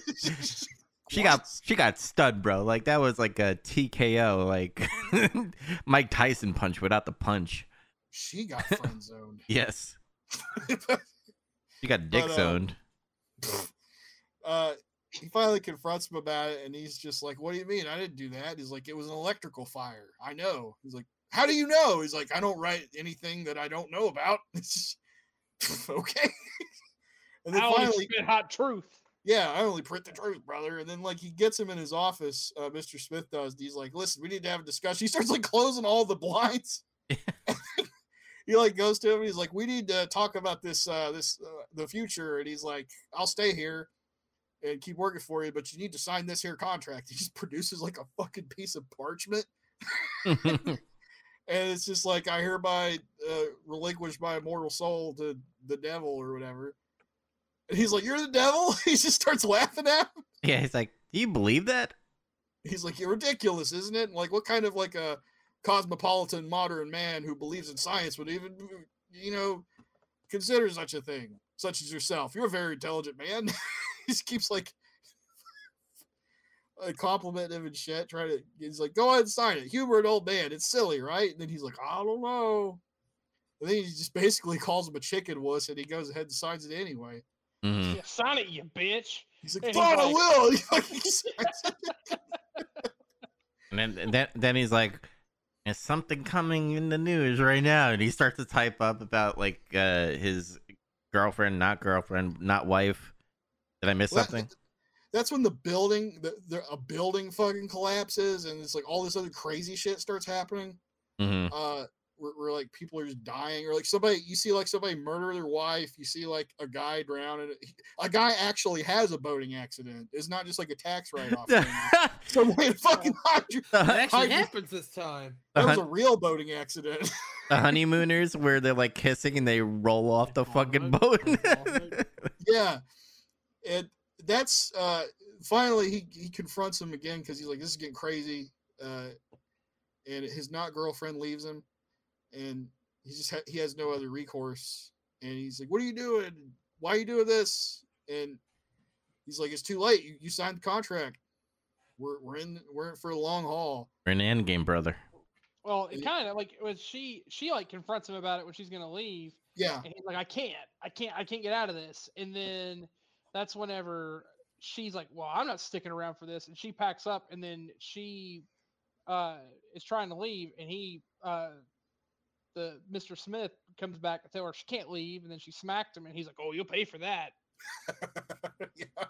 She got she got stud, bro. Like that was like a TKO, like Mike Tyson punch without the punch. She got friend zoned. Yes, she got dick But, uh, zoned. uh, he finally confronts him about it, and he's just like, "What do you mean? I didn't do that." He's like, "It was an electrical fire. I know." He's like, "How do you know?" He's like, "I don't write anything that I don't know about." It's okay. and then I only finally, spit hot truth. yeah, I only print the truth, brother. And then like he gets him in his office, uh, Mr. Smith does. and He's like, "Listen, we need to have a discussion." He starts like closing all the blinds. he like goes to him. He's like, "We need to talk about this, uh, this, uh, the future." And he's like, "I'll stay here and keep working for you, but you need to sign this here contract." He just produces like a fucking piece of parchment, and it's just like, "I hereby uh, relinquish my immortal soul to the devil or whatever." And he's like, "You're the devil." he just starts laughing at him. yeah, he's like, do you believe that? He's like, "You're ridiculous, isn't it?" Like, what kind of like a cosmopolitan modern man who believes in science would even, you know, consider such a thing, such as yourself? You're a very intelligent man. he just keeps like uh, complimenting him and shit. Trying to, he's like, "Go ahead and sign it." Humor an old man. It's silly, right? And then he's like, "I don't know." And then he just basically calls him a chicken wuss, and he goes ahead and signs it anyway. Mhm. Yeah, sign it, you bitch. He's like, And he's "Fine, I will." He fucking signs it. And then and then then he's like, "There's something coming in the news right now," and he starts to type up about like uh his girlfriend, not girlfriend, not wife. Did I miss Well, something? That's when the building, the, the a building fucking collapses, and it's like all this other crazy shit starts happening. hmm Uh, where, where like people are just dying, or like somebody you see like somebody murder their wife, you see like a guy drown, and a guy actually has a boating accident. It's not just like a tax write off. Some way to fucking hide your- It actually happens this time. The, That was a real boating accident. the honeymooners where they're like kissing and they roll off the fucking boat. yeah, and that's uh finally he he confronts him again because he's like, this is getting crazy. Uh, and his not girlfriend leaves him, and he just ha- he has no other recourse. And he's like, "What are you doing? Why are you doing this?" And he's like, "It's too late. You, you signed the contract. We're we're in we're in for a long haul." We're in Endgame, brother. Well, it kind of like was she she like confronts him about it when she's gonna leave, Yeah, and he's like, I can't, I can't, I can't get out of this. And then that's whenever she's like, Well, I'm not sticking around for this, and she packs up, and then she uh is trying to leave, and he uh the Mr. Smith comes back and tell her she can't leave, and then she smacked him, and he's like, Oh, you'll pay for that. yeah.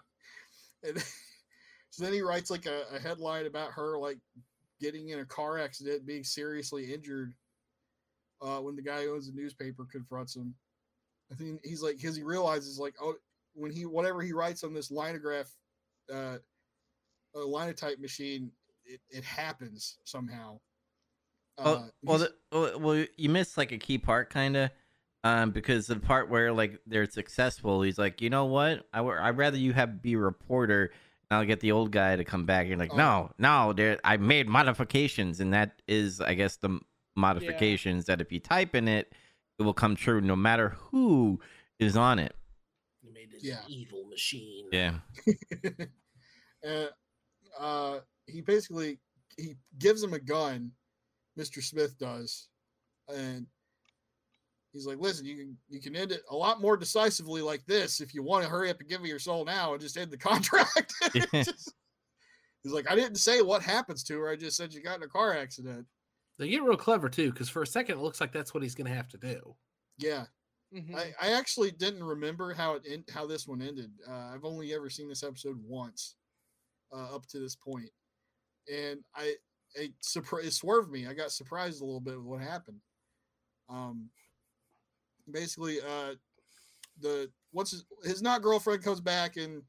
And so then he writes like a, a headline about her like getting in a car accident, being seriously injured. Uh, when the guy who owns the newspaper confronts him, I think he's like because he realizes like oh when he whatever he writes on this linograph, uh, a linotype machine, it, it happens somehow. Well, Uh, well, he's- the, well, well, you missed like a key part, kind of, um, because the part where like they're successful, he's like, you know what? I would I'd rather you have be a reporter. And I'll get the old guy to come back and like, Oh. no, no, there, I made modifications, and that is, I guess, the m- modifications that if you type in it, it will come true, no matter who is on it. You made this Yeah. evil machine. Yeah, and uh, he basically he gives him a gun. Mr. Smith does, and he's like, "Listen, you can you can end it a lot more decisively like this if you want to hurry up and give me your soul now and just end the contract." Just- he's like, "I didn't say what happens to her. I just said you got in a car accident." They get real clever too, because for a second it looks like that's what he's going to have to do. Yeah, Mhm. I, I actually didn't remember how it end, how this one ended. Uh, I've only ever seen this episode once uh, up to this point, and I it, surpri- it swerved me. I got surprised a little bit with what happened. Um, basically, uh, the what's his, his not girlfriend comes back and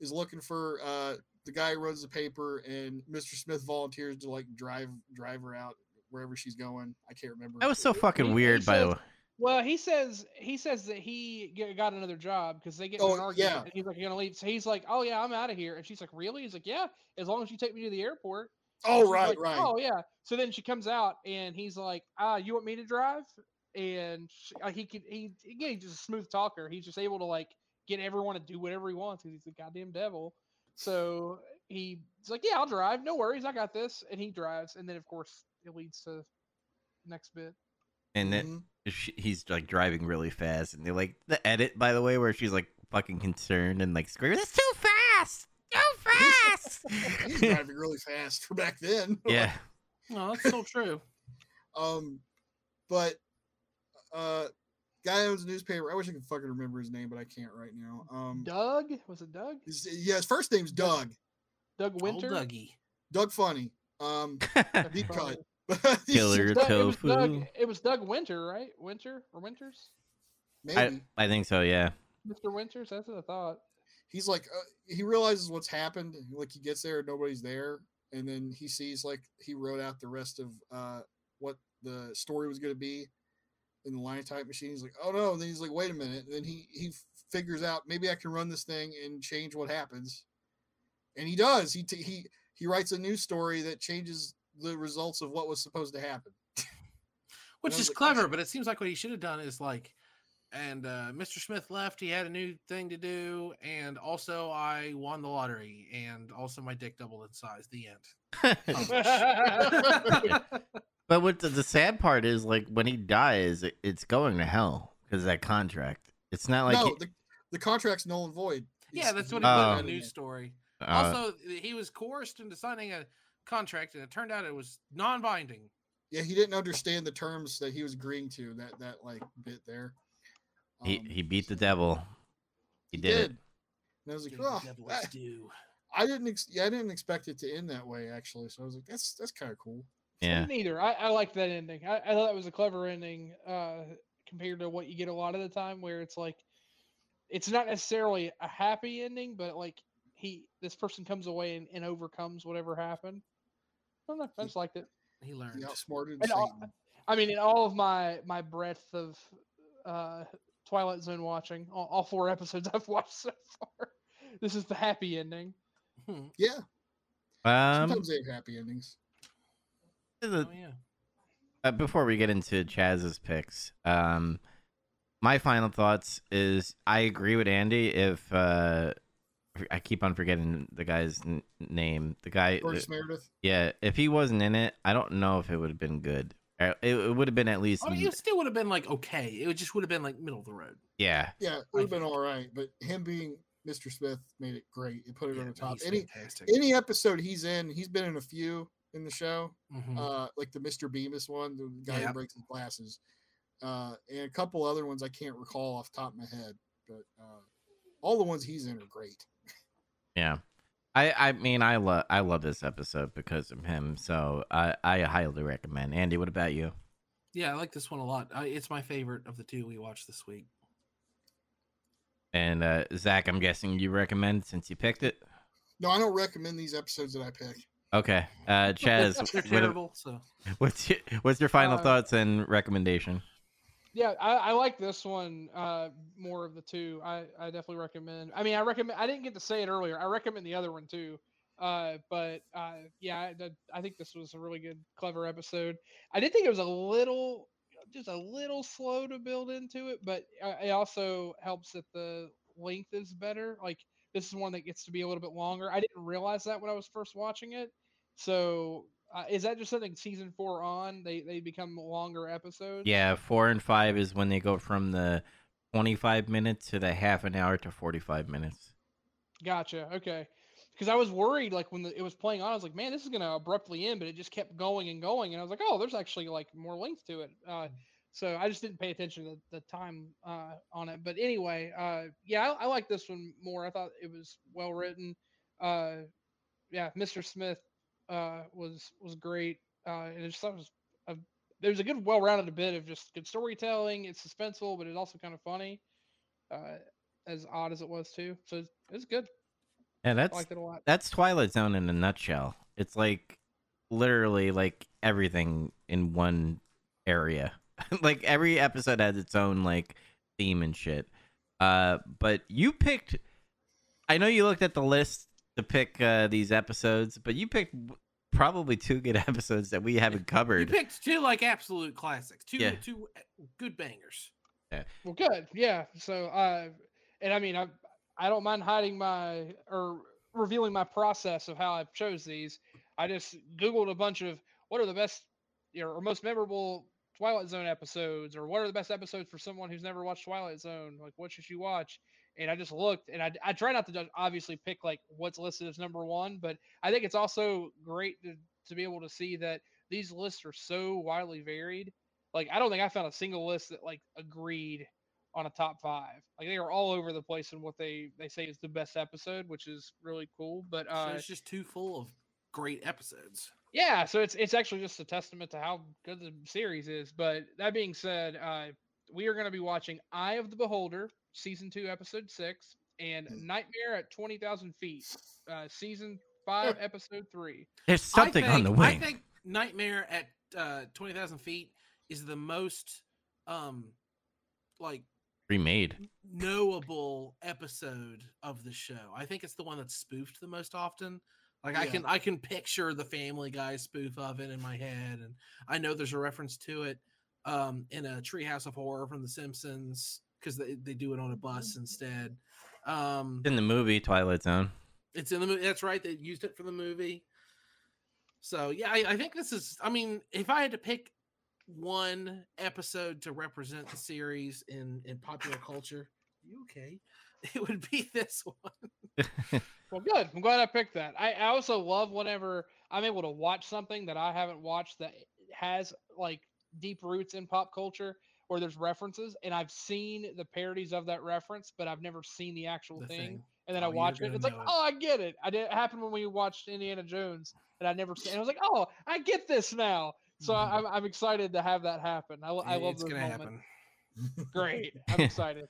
is looking for uh the guy who runs the paper, and Mr. Smith volunteers to like drive drive her out wherever she's going. I can't remember. that was so fucking weird, by the way. Well, he says he says that he g- got another job because they get Oh, an argument. yeah. And he's like, "You're gonna leave." So he's like, "Oh yeah, I'm out of here." And she's like, "Really?" He's like, "Yeah, as long as you take me to the airport." Oh right, like, right. Oh yeah. So then she comes out and he's like, "Ah, you want me to drive?" And she, uh, he could he again he's just a smooth talker. He's just able to like get everyone to do whatever he wants because he's the goddamn devil. So he's like, "Yeah, I'll drive. No worries, I got this." And he drives, and then of course it leads to next bit. And then Mhm. she, he's like driving really fast, and they're like the edit, by the way, where she's like fucking concerned and like screaming, "That's too fast, too fast." He's driving really fast for back then. yeah, No, that's so true. Um, but uh, guy owns a newspaper. I wish I could fucking remember his name, but I can't right now. Um, Doug was it Doug? his, yeah, his first name's Doug. Doug Old Winter. Dougie. Doug Funnie. Um, deep cut. But he's Killer just- Doug- it was tofu. Doug. It was Doug Winter, right? Winter or Winters? Maybe I, I think so. Yeah. Mr. Winters. That's what I thought. he's like uh, he realizes what's happened. Like he gets there, nobody's there, and then he sees like he wrote out the rest of uh what the story was going to be in the line type machine. He's like, oh no. And then he's like, wait a minute. And then he he figures out maybe I can run this thing and change what happens, and he does. He t- he he writes a new story that changes the results of what was supposed to happen. Which is like, clever, but it seems like what he should have done is like, and uh, Mr. Smith left. He had a new thing to do, and also I won the lottery, and also my dick doubled in size. The end. But what the, the sad part is, like when he dies, it, it's going to hell because that contract. It's not like no, he- the, the contract's null and void. Yeah, He's- that's what he put Oh. in added the news story. uh, Also, he was coerced into signing a contract, and it turned out it was non-binding. yeah, he didn't understand the terms that he was agreeing to. That that like bit there. he Um, he beat the devil. He did it. And I was like, oh, that- I didn't. Ex- yeah, I didn't expect it to end that way actually. So I was like, that's that's kind of cool. Yeah. Neither. I, I liked that ending. I, I thought that was a clever ending uh, compared to what you get a lot of the time, where it's like, it's not necessarily a happy ending, but like he, this person comes away and, and overcomes whatever happened. I don't know. I just liked it. He learned. He outsmarted And all- I mean, in all of my my breadth of uh, Twilight Zone watching, all, all four episodes I've watched so far, this is the happy ending. Hmm. Yeah, Um, sometimes they have happy endings. the- Oh yeah. uh, before we get into Chaz's picks, um, my final thoughts is I agree with Andy. If uh, I keep on forgetting the guy's n- name, the guy, Curtis Meredith. yeah, if he wasn't in it, I don't know if it would have been good. Uh, It, it would have been at least, I mean, it still would have been like okay. It just would have been like middle of the road. yeah, Yeah, it would have been all right, but him being Mr. Smith made it great. It put it Yeah, on the top. Any fantastic. any episode he's in, he's been in a few in the show. Mhm. Uh, like the Mr. Bemis one, the guy Yeah. who breaks his glasses, uh, and a couple other ones I can't recall off the top of my head. But uh, all the ones he's in are great. Yeah. I, I mean, I love I love this episode because of him, so I, I highly recommend. Andy, what about you? yeah, I like this one a lot. I, it's my favorite of the two we watched this week. And uh, Zach, I'm guessing you recommend since you picked it. No, I don't recommend these episodes that I pick. Okay, uh, Chaz, They're what, terrible. So what's your, what's your final Uh, thoughts and recommendation? Yeah, I, I like this one uh, more of the two. I, I definitely recommend. I mean, I recommend. I didn't get to say it earlier. I recommend the other one too. Uh, but uh, yeah, I, I think this was a really good, clever episode. I did think it was a little, just a little slow to build into it, but uh, it also helps that the length is better. Like this is one that gets to be a little bit longer. I didn't realize that when I was first watching it. So uh, is that just something season four on? They they become longer episodes. Yeah, four and five is when they go from the 25 minutes to the half an hour to 45 minutes. Gotcha. Okay. Because I was worried, like when the, it was playing on, I was like, "Man, this is gonna abruptly end," but it just kept going and going, and I was like, "Oh, there's actually like more length to it." Uh, so I just didn't pay attention to the time uh, on it. But anyway, uh, yeah, I, I like this one more. I thought it was well written. Uh, yeah, Mr. Smith uh, was was great, uh, and I just it was a, there was a good, well-rounded bit of just good storytelling. It's suspenseful, but it's also kind of funny, uh, as odd as it was too. So it's, it's good. Yeah, I that's liked it a lot. that's Twilight Zone in a nutshell. It's like literally like everything in one area. like every episode has its own like theme and shit. Uh, but you picked. I know you looked at the list to pick uh, these episodes, but you picked probably two good episodes that we haven't covered. you picked two like absolute classics, two Yeah. two uh, good bangers. Yeah. Well, good. Yeah. So, uh, and I mean, I I don't mind hiding my or revealing my process of how I chose these. I just googled a bunch of what are the best you know, or most memorable Twilight Zone episodes, or what are the best episodes for someone who's never watched Twilight Zone? Like, what should you watch? And I just looked, and I, I try not to just obviously pick like what's listed as number one, but I think it's also great to, to be able to see that these lists are so widely varied. Like, I don't think I found a single list that like agreed on a top five. Like, they are all over the place in what they they say is the best episode, which is really cool. But so uh, it's just too full of great episodes. yeah, so it's it's actually just a testament to how good the series is. But that being said, uh, we are going to be watching Eye of the Beholder, season two, episode six, and Nightmare at Twenty Thousand Feet, uh, season five, episode three. There's something I on the think- wing. I think Nightmare at uh, twenty thousand feet is the most um like Remade. knowable episode of the show. I think it's the one that's spoofed the most often. Like I can I can picture the Family Guy spoof of it in my head, and I know there's a reference to it um, in a Treehouse of Horror from The Simpsons because they, they do it on a bus instead. Um, in the movie Twilight Zone. it's in the movie. That's right. They used it for the movie. So yeah, I, I think this is. I mean, if I had to pick one episode to represent the series in in popular culture, you okay? It would be this one. Well, good. I'm glad I picked that. I, I also love whenever I'm able to watch something that I haven't watched that has like deep roots in pop culture. where there's references, and I've seen the parodies of that reference, but I've never seen the actual The thing. thing. And then Oh, I watch it, it's like, it. oh, I get it. I did. It happened when we watched Indiana Jones, and I never seen. And I was like, oh, I get this now. So Mhm. I'm, I'm excited to have that happen. I, lo- I It- love it's those gonna moments. happen. Great. I'm excited.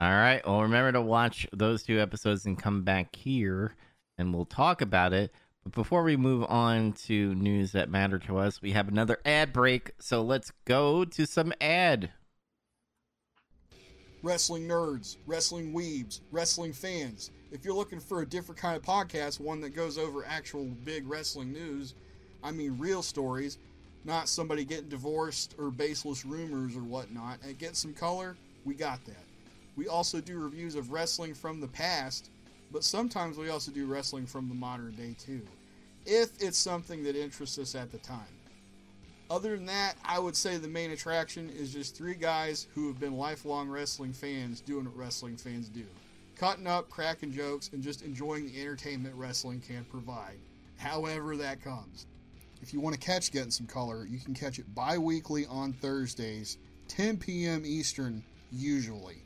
All right. Well, remember to watch those two episodes and come back here and we'll talk about it. But before we move on to news that matter to us, we have another ad break. So let's go to some ad. wrestling nerds, wrestling weebs, wrestling fans. If you're looking for a different kind of podcast, one that goes over actual big wrestling news, I mean real stories, not somebody getting divorced or baseless rumors or whatnot, and get some color, we got that. We also do reviews of wrestling from the past, but sometimes we also do wrestling from the modern day too, if it's something that interests us at the time. Other than that, I would say the main attraction is just three guys who have been lifelong wrestling fans doing what wrestling fans do cutting up, cracking jokes, and just enjoying the entertainment wrestling can provide, however that comes. If you want to catch Getting Some Color, you can catch it bi weekly on Thursdays, 10 p.m. Eastern, usually.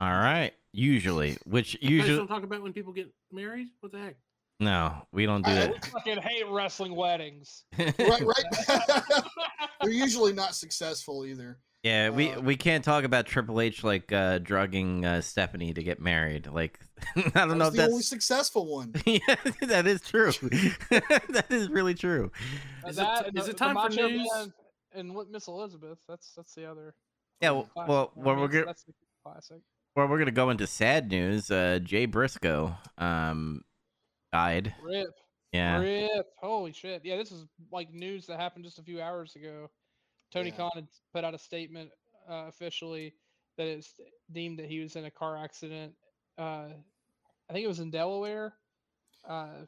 All right. Usually, which You guys usually don't talk about when people get married. What the heck? no, we don't do I- I that. fucking hate wrestling weddings. Right, right. They're usually not successful either. yeah, we Uh, we can't talk about Triple H like uh, drugging uh, Stephanie to get married. Like I don't know That's if the that's only successful one. yeah, that is true. that is really true. Is that it, the- it the time for Macho news? Man And what Miss Elizabeth? That's that's the other. Yeah, well, classic. well, well we're that's- gonna That's the classic. Well, we're gonna go into sad news. Uh, Jay Briscoe um died. Rip. Yeah, Rip. Holy shit. Yeah, this is like news that happened just a few hours ago. Tony Yeah. Khan had put out a statement uh, officially that it's deemed that he was in a car accident. Uh, I think it was in Delaware. Uh,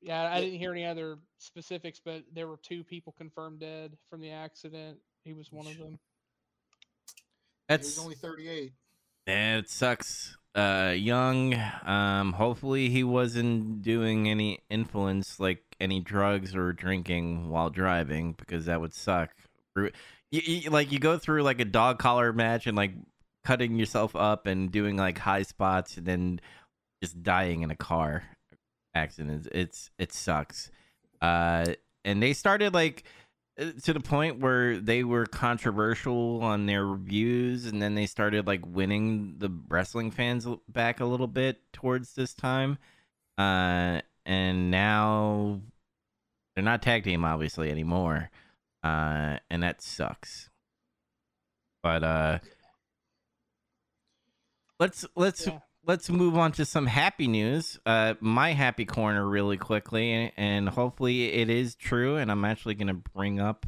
yeah, I didn't hear any other specifics, but there were two people confirmed dead from the accident. He was one of them. He that's was only 38. Yeah, it sucks. Uh, young. Um, hopefully he wasn't doing any influence, like any drugs or drinking while driving, because that would suck. You, you, like you go through like a dog collar match and like cutting yourself up and doing like high spots and then just dying in a car accident. It's, it sucks. Uh, and they started like to the point where they were controversial on their reviews and then they started like winning the wrestling fans back a little bit towards this time. Uh and now they're not tag team obviously anymore. Uh and that sucks. But uh let's let's Yeah. Let's move on to some happy news. Uh, my happy corner, really quickly, and, and hopefully it is true. And I'm actually gonna bring up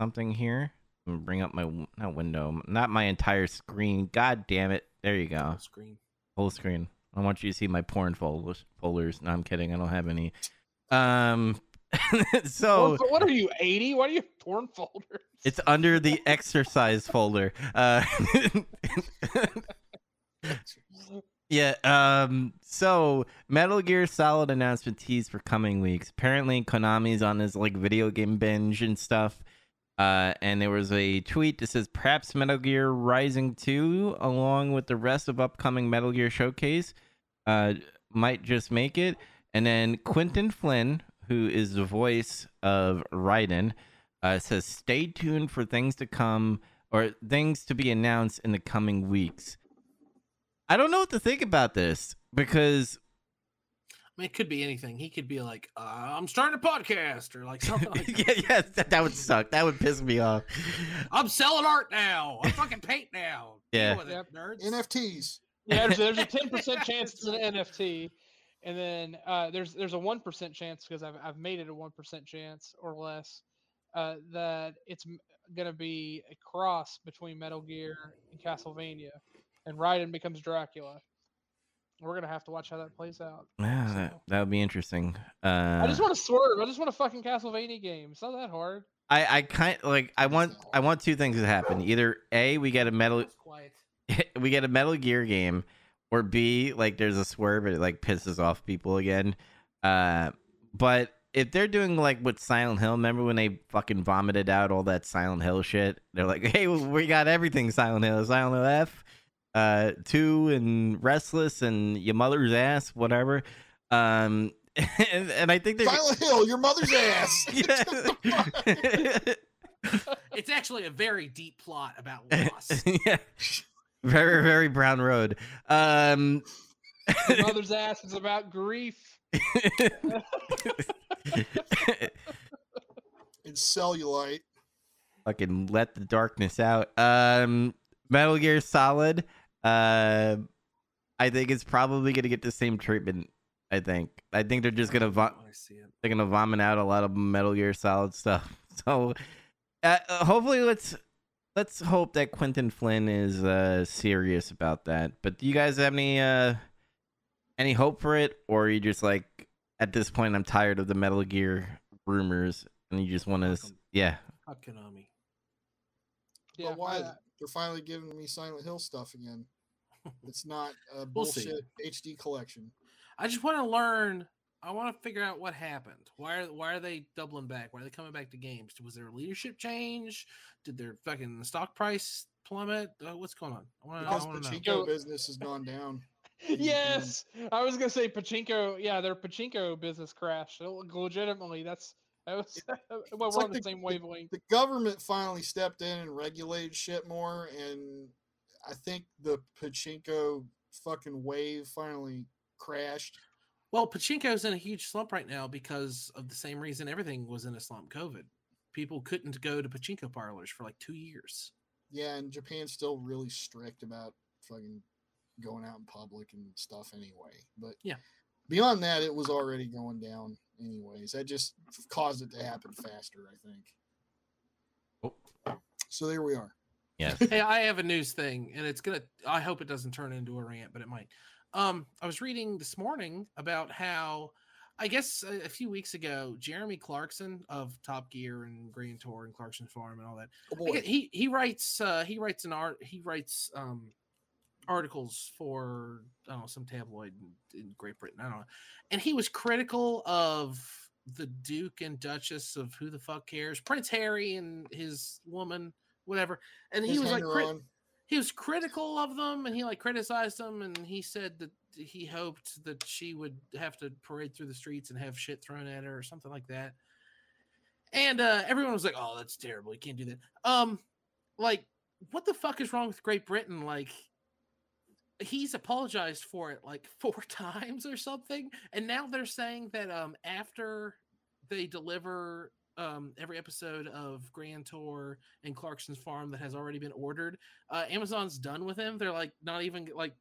something here. Bring up my not window, not my entire screen. God damn it! There you go, Screen. full screen. I want you to see my porn folders. Folders. No, I'm kidding. I don't have any. Um, so What, what are you, 80? Why do you have porn folders? it's under the exercise folder. Uh, yeah. Um. So Metal Gear Solid announcement tease for coming weeks. Apparently, Konami's on this like video game binge and stuff. Uh, and there was a tweet that says perhaps Metal Gear Rising 2, along with the rest of upcoming Metal Gear Showcase, uh, might just make it. And then Quinton Flynn, who is the voice of Raiden, uh, says stay tuned for things to come or things to be announced in the coming weeks. I don't know what to think about this because I mean, it could be anything. He could be like, uh, "I'm starting a podcast" or like something like that. yeah, yeah, that, that would suck. That would piss me off. I'm selling art now. I'm fucking paint now. Yeah. with it, Yep. nerds. NFTs. yeah, there's, there's a ten percent chance it's an NFT, and then uh, there's there's a one percent chance because I've I've made it a one percent chance or less uh, that it's gonna be a cross between Metal Gear and Castlevania, and Raiden becomes Dracula. We're gonna have to watch how that plays out. Yeah, that, So- that would be interesting. Uh, I just want to swerve. I just want a fucking Castlevania game. It's not that hard. I, I kind like I want I want two things to happen. Either A, we get a metal quiet. we get a Metal Gear game, or B, like there's a swerve and it like pisses off people again. Uh, but if they're doing like with Silent Hill, remember when they fucking vomited out all that Silent Hill shit? They're like, hey, we got everything Silent Hill, Silent Hill F, uh, two and Restless and your mother's ass, whatever. Um, and, and I think they're Silent Hill, your mother's ass. It's actually a very deep plot about loss. yeah. Very, very brown road. Um, Your mother's ass is about grief. and cellulite. fucking let the darkness out. Um, Metal Gear Solid. Uh, I think it's probably gonna get the same treatment. I think. I think they're just gonna vo- I see it. they're gonna vomit out a lot of Metal Gear Solid stuff. So, uh, uh, hopefully, let's let's hope that Quinton Flynn is uh serious about that. But do you guys have any uh any hope for it, or are you just like at this point I'm tired of the Metal Gear rumors and you just want to yeah Fuck Konami. Yeah, but why? I- They're finally giving me Silent Hill stuff again. It's not a We'll see. bullshit HD collection. I just want to learn. I want to figure out what happened. Why are why are they doubling back? Why are they coming back to games? Was there a leadership change? Did their fucking stock price plummet? Uh, what's going on? I want Because to know. Pachinko Go- business has gone down. yes, I was gonna say pachinko. Yeah, their pachinko business crashed. Legitimately, that's that was. well, we're like on the the- same wavelength. The government finally stepped in and regulated shit more, and I think the Pachinko fucking wave finally crashed. Well, Pachinko's in a huge slump right now because of the same reason everything was in a slump. COVID. People couldn't go to pachinko parlors for like two years. Yeah, and Japan's still really strict about fucking going out in public and stuff anyway. But Yeah. beyond that, it was already going down anyways. That just caused it to happen faster, I think. Oh. So there we are. Yes hey, I have a news thing, and it's gonna. I hope it doesn't turn into a rant, but it might. Um, I was reading this morning about how, I guess a, a few weeks ago, Jeremy Clarkson of Top Gear and Grand Tour and Clarkson Farm and all that. Oh boy. he he writes uh, he writes an art he writes um articles for I don't know some tabloid in, in Great Britain I don't know, and he was critical of the Duke and Duchess of who the fuck cares Prince Harry and his woman whatever, and he His was like crit- he was critical of them and he like criticized them and he said that he hoped that she would have to parade through the streets and have shit thrown at her or something like that. And uh everyone was like oh that's terrible. You can't do that. Um like what the fuck is wrong with great britain? Like he's apologized for it like four times or something. And now they're saying that um after they deliver um every episode of grand tour and clarkson's farm that has already been ordered. Uh amazon's done with him. They're like not even like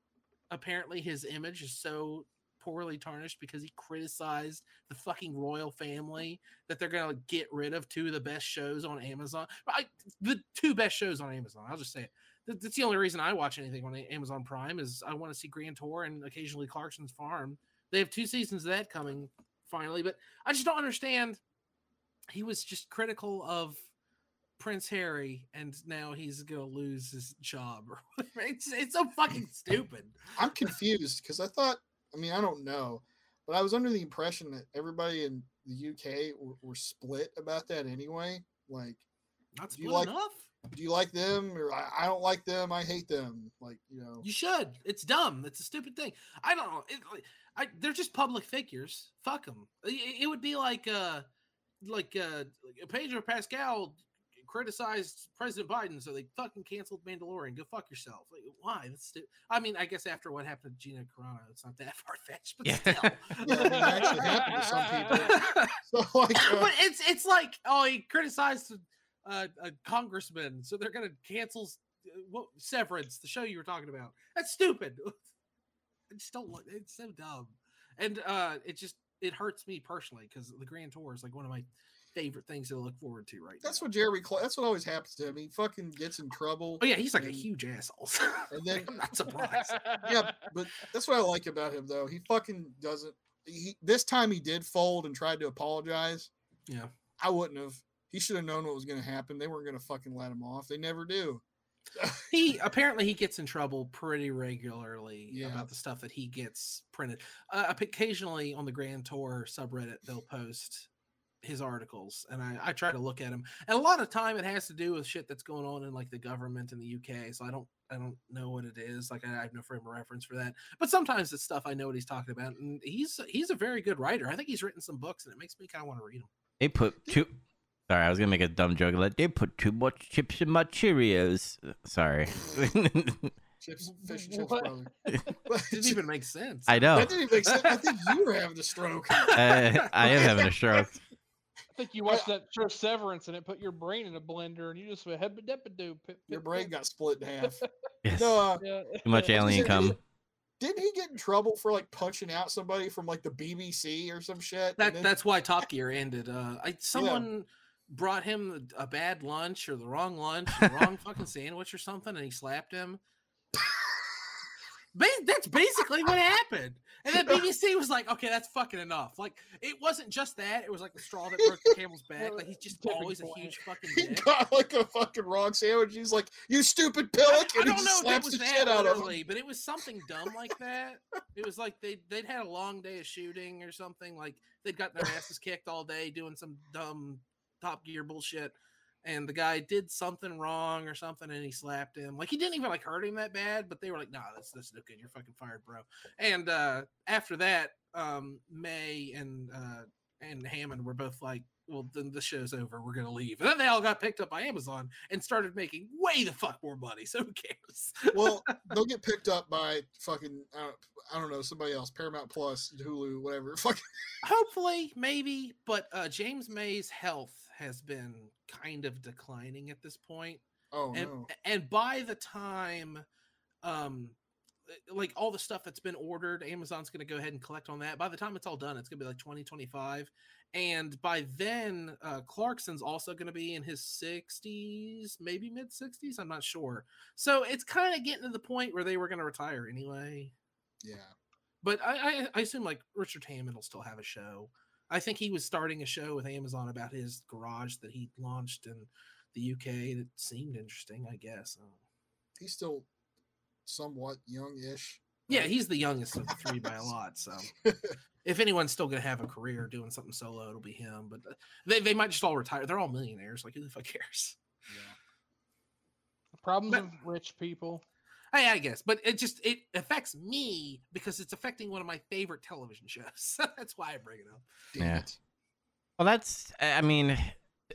apparently his image is so poorly tarnished because he criticized the fucking royal family that they're gonna like, get rid of two of the best shows on amazon. I, the two best shows on amazon i'll just say it. Th- that's the only reason i watch anything on amazon prime is i want to see grand tour and occasionally clarkson's farm. They have two seasons of that coming finally but i just don't understand he was just critical of Prince Harry, and now he's gonna lose his job. Or whatever. It's it's so fucking stupid. I'm confused because I thought, I mean, I don't know, but I was under the impression that everybody in the UK were, were split about that anyway. Like, Not Do you split like- enough. do you like them or I, I don't like them? I hate them. Like, you know, You should. It's dumb. It's a stupid thing. I don't know. It, I they're just public figures. Fuck them. It, it would be like uh like uh like Pedro Pascal criticized President Biden, so they fucking canceled Mandalorian. Go fuck yourself. Like, why? That's stu- I mean, I guess after what happened to Gina Carano, it's not that far fetched, but Yeah. still. Yeah, I mean, it actually happened to some people. so like, uh, but it's it's like oh he criticized a, a congressman, so they're gonna cancel uh, what Severance, the show you were talking about. That's stupid. I just don't. It's so dumb, and uh, it just it hurts me personally because the Grand Tour is like one of my favorite things to look forward to right that's now. what Jeremy. Cla- that's what always happens to him. He fucking gets in trouble. Oh yeah, he's like a huge asshole. and then- I'm not surprised. yeah, but that's what I like about him though. He fucking doesn't. He this time he did fold and tried to apologize. Yeah. I wouldn't have. He should have known what was going to happen. They weren't going to fucking let him off. They never do. he apparently he gets in trouble pretty regularly Yeah. about the stuff that he gets printed. Uh, occasionally on the Grand Tour subreddit, they'll post his articles and I, I try to look at them. And a lot of time it has to do with shit that's going on in like the government in the UK. So I don't I don't know what it is. Like I, I have no frame of reference for that. But sometimes it's stuff I know what he's talking about. And he's he's a very good writer. I think he's written some books and it makes me kind of want to read them. They put too. Sorry, I was gonna make a dumb joke. Like they put too much chips in my Cheerios. Sorry. Chips, fish chips, What? brother. It didn't even make sense. I know. That didn't even make sense. I think you were having a stroke. Uh, I am having a stroke. I think you watched that show Severance and it put your brain in a blender and you just went hebba debba doo. Your brain got split in half. Yes. No, uh, Yeah. Too much alien come didn't he get in trouble for like punching out somebody from like the BBC or some shit? That then- that's why Top Gear ended. Uh, I someone brought him a bad lunch or the wrong lunch, the wrong fucking sandwich or something, and he slapped him. That's basically what happened. And then BBC was like, "Okay, that's fucking enough." Like, it wasn't just that; it was like the straw that broke the camel's back. Like, he's just always a huge fucking he got like a fucking wrong sandwich. He's like, "You stupid I, pillock!" I and he don't know if it was that out of him. literally, but it was something dumb like that. It was like they they'd had a long day of shooting or something. Like they'd gotten their asses kicked all day doing some dumb Top Gear bullshit, and the guy did something wrong or something, and he slapped him. Like he didn't even like hurt him that bad, but they were like, "Nah, that's that's no good. You're fucking fired, bro." And uh after that, um May and uh and Hammond were both like, "Well, then the show's over. We're gonna leave." And then they all got picked up by Amazon and started making way the fuck more money. So who cares? Well, they'll get picked up by fucking I don't, I don't know somebody else, Paramount Plus, Hulu, whatever. Fucking Hopefully, maybe, but uh James May's health has been kind of declining at this point. oh and no, and by the time um like all the stuff that's been ordered amazon's going to go ahead and collect on that by the time it's all done it's going to be like 2025 and by then uh clarkson's also going to be in his 60s maybe mid 60s i'm not sure so it's kind of getting to the point where they were going to retire anyway yeah. but I, I i assume like richard hammond will still have a show i think he was starting a show with amazon about his garage that he launched in the uk that seemed interesting i guess Uh, He's still somewhat young-ish. Yeah, he's the youngest of the three by a lot. So if anyone's still gonna have a career doing something solo, it'll be him. But uh, they, they might just all retire. They're all millionaires. Like who the fuck cares? yeah. The problems But- of rich people. Hey, I guess, but it just it affects me because it's affecting one of my favorite television shows. So that's why I bring it up. Damn Yeah. it. Well, that's. I mean,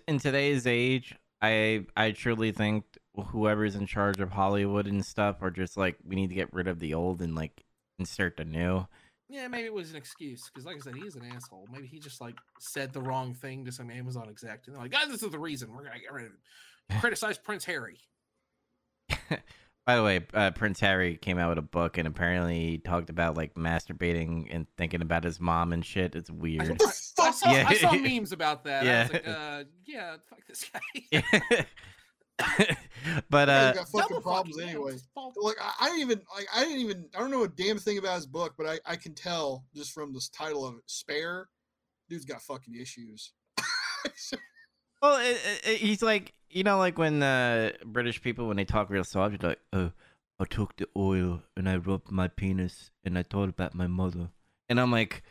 in today's age, I I truly think whoever's in charge of Hollywood and stuff are just like we need to get rid of the old and like insert the new. Yeah, maybe it was an excuse because, like I said, he's an asshole. Maybe he just like said the wrong thing to some Amazon exec, and they're like, "Guys, this is the reason we're gonna get rid of him." Criticize Prince Harry. By the way, uh, Prince Harry came out with a book and apparently he talked about like masturbating and thinking about his mom and shit. It's I, weird. the I- I fuck? saw, I saw memes about that. I Yeah. was like, uh, yeah, fuck this guy. but uh, he's got fucking problems fucking, anyway. it's fault. Like I, I didn't even like I didn't even I don't know a damn thing about his book, but I I can tell just from this title of it, "Spare." Dude's got fucking issues. Well, it, it, it- he's like you know, like when uh, British people when they talk real soft, they're like, "Oh, I took the oil and I rubbed my penis and I thought about my mother," and I'm like,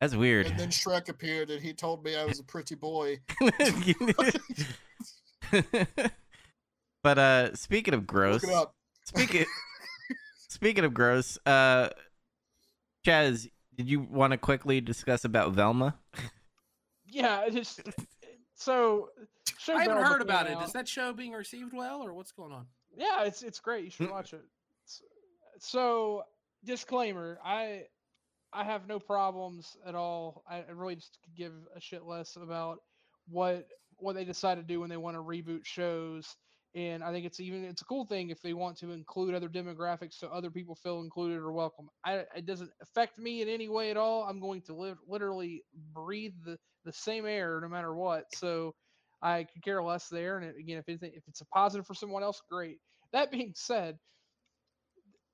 "That's weird." and then Shrek appeared, and he told me I was a pretty boy. but uh, speaking of gross, Look it up. speaking speaking of gross, uh, Chaz, did you want to quickly discuss about Velma? Yeah, it just so. I haven't heard about it. out. Is that show being received well, or what's going on? Yeah, it's it's great. You should Mm. watch it. So, disclaimer: I I have no problems at all. I I really just give a shit less about what what they decide to do when they want to reboot shows. And I think it's even it's a cool thing if they want to include other demographics so other people feel included or welcome. I it doesn't affect me in any way at all. I'm going to live literally breathe the the same air no matter what. So I could care less there. And again, if it's if it's a positive for someone else, great. That being said,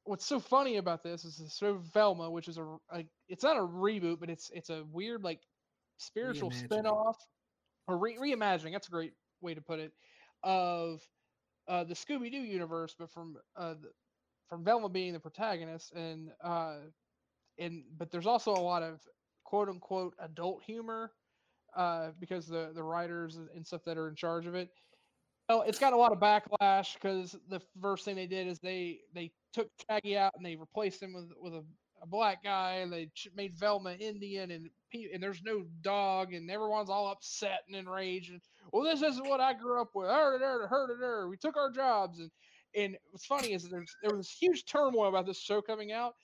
what's so funny about this is the show Velma, which is a, a it's not a reboot, but it's it's a weird like spiritual Reimagining. spin-off or re- reimagining. That's a great way to put it of uh, the Scooby Doo universe, but from uh, the, from Velma being the protagonist, and uh, and but there's also a lot of quote unquote adult humor uh, because the the writers and- stuff that are in charge of it. Well, it's got a lot of backlash because the first thing they did is they they took Shaggy out and they replaced him with with a, a black guy and they made Velma Indian and and there's no dog and everyone's all upset and enraged and well this isn't what I grew up with. Heard it, heard it, heard it, heard. We took our jobs and and what's funny is there's there was this huge turmoil about this show coming out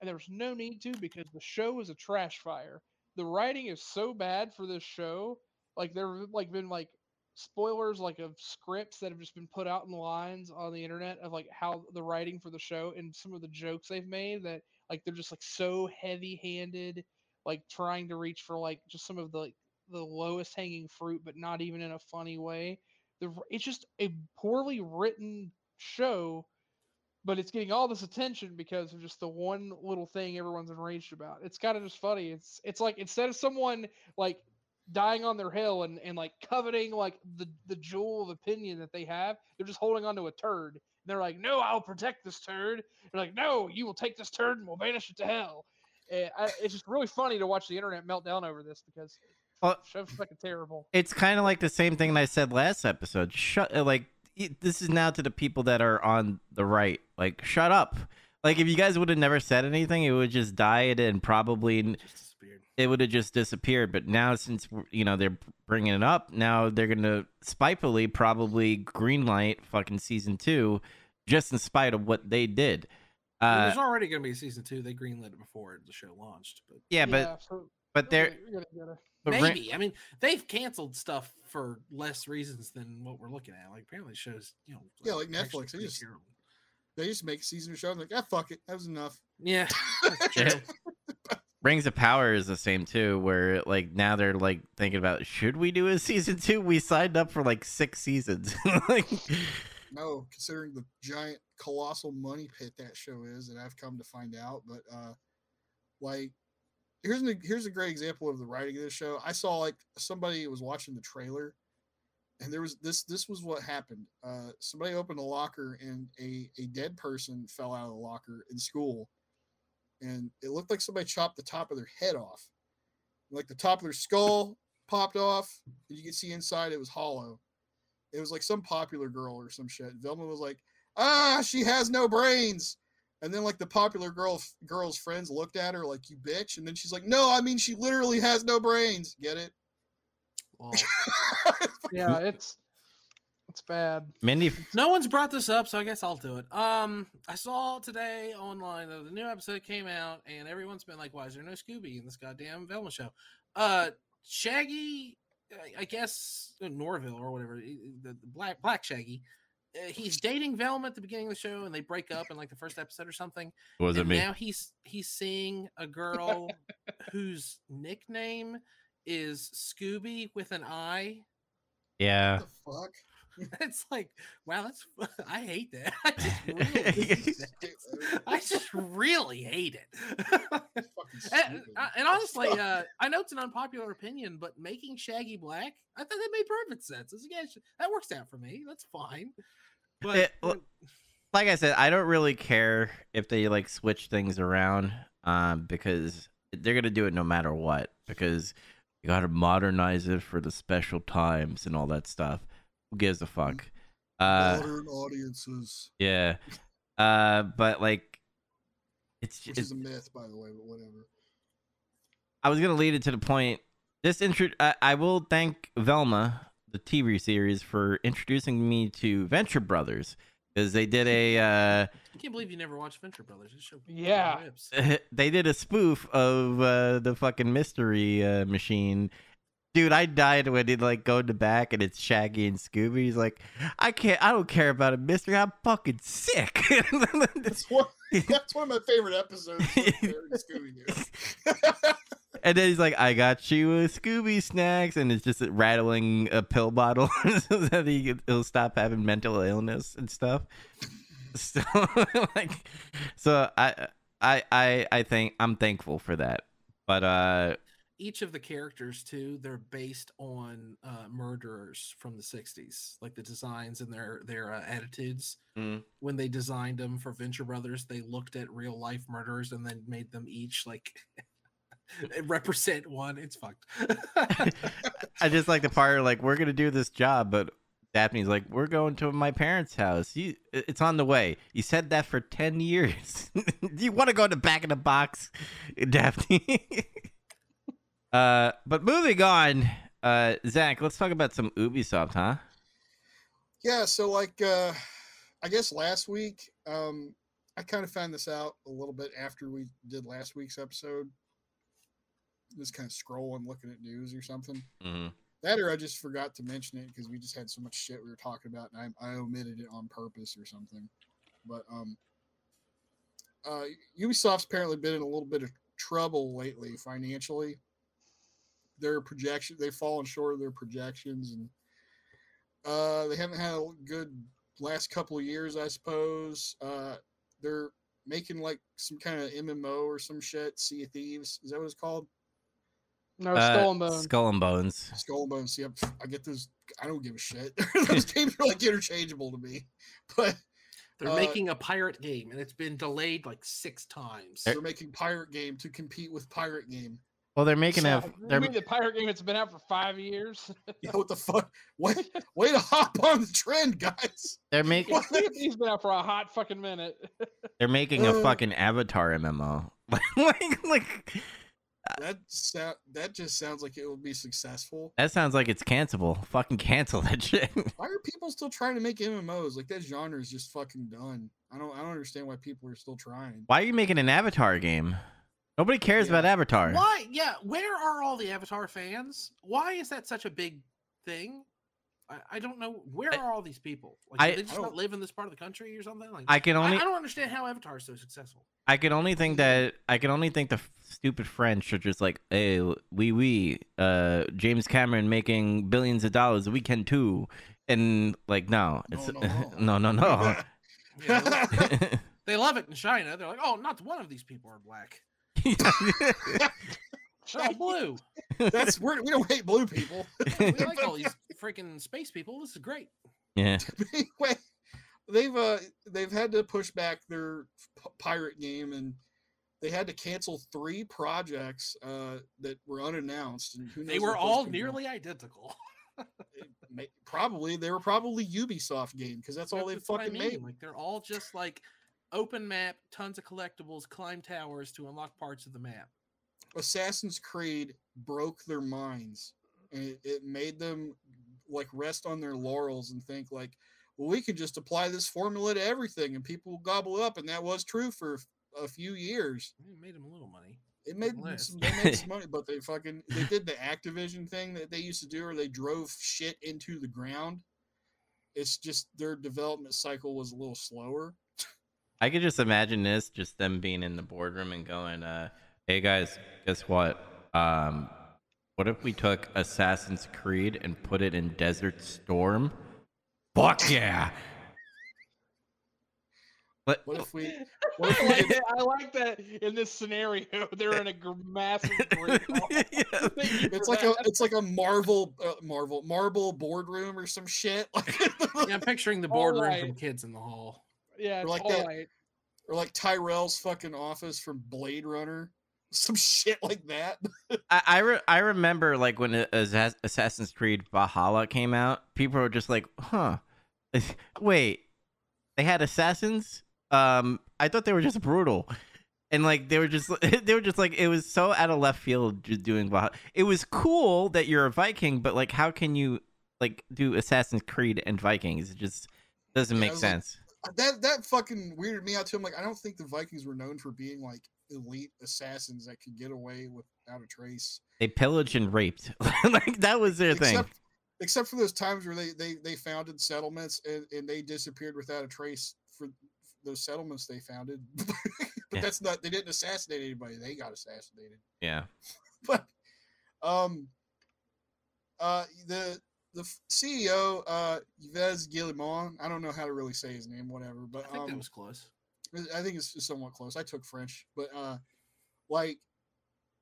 and there was no need to because the show was a trash fire. The writing is so bad for this show. Like there have like been like spoilers like of scripts that have just been put out in lines on the internet of like how the writing for the show and some of the jokes they've made that like they're just like so heavy handed like trying to reach for like just some of the like the lowest hanging fruit but not even in a funny way the it's just a poorly written show but it's getting all this attention because of just the one little thing everyone's enraged about. It's kind of just funny. It's it's like instead of someone like dying on their hill and, and like coveting like the the jewel of opinion that they have, they're just holding onto a turd. And they're like, "No, I'll protect this turd." They're like, "No, you will take this turd and we'll banish it to hell." And I, it's just really funny to watch the internet melt down over this because Well- the show's fucking terrible. It's kind of like the same thing I said last episode. Shut uh, like this is now to the people that are on the right. Like shut up. Like if you guys would have never said anything, it would just died and probably Just it would have just disappeared. But now since you know they're bringing it up, now they're gonna spitefully probably greenlight fucking season two, just in spite of what they did. Well, Uh, there's already going to be a season two. They greenlit it before the show launched, but yeah, but so but they're we gotta- we gotta- but Ra- maybe. I mean, they've canceled stuff for less reasons than what we're looking at. Like apparently, shows you know. Yeah, like Netflix, they pretty just- terrible. They just make a season of show. I'm like, ah, fuck it, that was enough. Yeah, that's Yeah. true. Rings of Power is the same too, where like now they're like thinking about should we do a season two? We signed up for like six seasons. like, No, considering the giant, colossal money pit that show is, that I've come to find out. But uh, like, here's an, here's a great example of the writing of this show. I saw like somebody was watching the trailer, and there was this. This was what happened. Uh, somebody opened a locker, and a a dead person fell out of the locker in school, and it looked like somebody chopped the top of their head off, like the top of their skull popped off, and you could see inside it was hollow. It was like some popular girl or some shit. Velma was like, "Ah, she has no brains." And then like the popular girl girl's friends looked at her like, "You bitch." And then she's like, "No, I mean she literally has no brains." Get it? Well, yeah, it's it's bad. Mindy, no one's brought this up, so I guess I'll do it. Um, I saw today online that the new episode came out, and everyone's been like, "Why is there no Scooby in this goddamn Velma show?" Uh, Shaggy, I- I guess Norville or whatever, the, the black black Shaggy. Uh, he's dating Velma at the beginning of the show, and they break up in like the first episode or something. was it me? now he's he's seeing a girl whose nickname is Scooby with an I. Yeah. What the fuck? It's like, wow, that's I hate that. I just really hate that. I just really hate it. And, uh, and honestly, uh, I know it's an unpopular opinion, but making Shaggy black, I thought that made perfect sense. It's, yeah, that works out for me. That's fine. But It- when- like I said, I don't really care if they like switch things around, um, because they're gonna do it no matter what. Because you gotta modernize it for the special times and all that stuff. Who gives a fuck? Uh, modern audiences, yeah. Uh, but like, it's, which is a myth, by the way, but whatever. I was gonna lead it to the point. This intro, I, I will thank Velma, the TV series, for introducing me to Venture Brothers because they did a. Uh, I can't believe you never watched Venture Brothers. This show Yeah. they did a spoof of uh, the fucking mystery uh, machine. Dude, I died when he like go in the back and it's Shaggy and Scooby. He's like, I can't, I don't care about a mystery. I'm fucking sick. That's one. That's one of my favorite episodes. Scooby and then he's like, I got you a Scooby snacks, and it's just rattling a pill bottle so that he he'll stop having mental illness and stuff. So like, so I I I I think I'm thankful for that. But uh, each of the characters too they're based on uh murderers from the 60s like the designs and their their uh, attitudes Mm. when they designed them for venture brothers they looked at real life murderers and then made them each like represent one. It's fucked. I just like the part like we're gonna do this job, but Daphne's like we're going to my parents' house. You, it's on the way. You said that for ten years. do you want to go in the back of the box, Daphne? Uh, but moving on, uh, Zach, let's talk about some Ubisoft, huh? Yeah, so like uh I guess last week, um I kind of found this out a little bit after we did last week's episode. Just kind of scrolling, looking at news or something. Mm-hmm. That or I just forgot to mention it because we just had so much shit we were talking about and I, I omitted it on purpose or something. But um uh Ubisoft's apparently been in a little bit of trouble lately financially. Their projection they've fallen short of their projections and uh, they haven't had a good last couple of years, I suppose. Uh, they're making like some kind of MMO or some shit. Sea of Thieves is that what it's called? No, Uh, Skull and Bones. Skull and Bones. Skull and Bones. Yeah, pff, I get those. I don't give a shit. those games are like interchangeable to me. But They're Uh, making a pirate game, and it's been delayed like six times. they're making Pirate Game to compete with Pirate Game. Well, they're making a. So- You They're the pirate game that's been out for five years? Yeah, what the fuck? Way, way to hop on the trend, guys. they're making What? He's been out for a hot fucking minute. they're making a Uh. fucking Avatar MMO. like like That sound, that just sounds like it will be successful. that sounds like it's cancelable. Fucking cancel that shit. Why are people still trying to make MMOs? Like that genre is just fucking done. I don't I don't understand why people are still trying. Why are you making an Avatar game? Nobody cares Yeah. about Avatar. Why? Yeah, where are all the Avatar fans? Why is that such a big thing? I, I don't know. Where I- are all these people? Like, I- they just I not don't- live in this part of the country or something? Like, I can only I don't understand how Avatar is so successful. I can only think that I can only think the f- stupid French are just like, hey, we we uh James Cameron making billions of dollars, we can too. And like, no, No, it's no, no, no, no. You know? they love it in China. They're like, oh, not one of these people are black. They're all blue. That's we're, we don't hate blue people. We like all these freaking space people. This is great. yeah. anyway, they've uh they've had to push back their p- pirate game and they had to cancel three projects uh that were unannounced and who They were all can be. nearly identical. May- probably they were probably Ubisoft game because that's all they That's what I fucking mean, made. Like they're all just like open map, tons of collectibles, climb towers to unlock parts of the map. Assassin's Creed broke their minds and it, it made them like rest on their laurels and think like, well, we can just apply this formula to everything and people will gobble up. And that was true for a few years. It made them a little money. It made some, they made some money, but they fucking they did the Activision thing that they used to do, where they drove shit into the ground. It's just their development cycle was a little slower. I could just imagine this, just them being in the boardroom and going, uh, "Hey guys, guess what? Um, what if we took Assassin's Creed and put it in Desert Storm? Fuck yeah!" But What if we? What if we I like that in this scenario. They're in a massive. Yeah. It's for like a it's like a Marvel uh, Marvel Marble boardroom or some shit, Yeah, I'm picturing the boardroom right. from kids in the hall. Yeah, it's like all that. right. or like Tyrell's fucking office from Blade Runner, some shit like that. I I, re- I remember like when uh, Assassin's Creed Valhalla came out, people were just like, "Huh, wait, they had assassins? Um, I thought they were just brutal." And like they were just they were just like it was so out of left field just doing Valhalla. It was cool that you're a Viking, but like how can you like do Assassin's Creed and Vikings? It just doesn't Yeah, make I like, sense. That that fucking weirded me out too. I'm like, I don't think the Vikings were known for being like elite assassins that could get away without a trace. they pillaged and raped. like that was their thing. except, except for those times where they they, they founded settlements and, and they disappeared without a trace for those settlements they founded. but Yeah. that's not they didn't assassinate anybody. They got assassinated. Yeah. But um uh the the CEO uh Yves Guillemot, I don't know how to really say his name, whatever, but I think that um, was close. I think it's somewhat close. I took French, but uh, like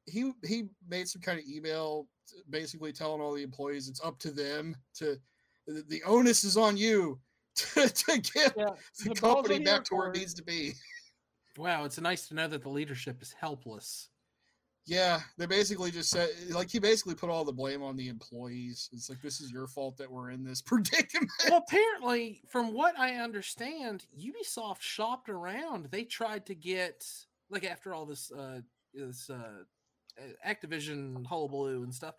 he he made some kind of email, basically telling all the employees it's up to them to the, the onus is on you to, to get Yeah, the, the company back to where it needs to be. Wow, it's nice to know that the leadership is helpless. Yeah, they basically just said like he basically put all the blame on the employees. It's like this is your fault that we're in this predicament. well, apparently, from what I understand, Ubisoft shopped around. They tried to get like after all this uh this uh Activision hullabaloo and stuff.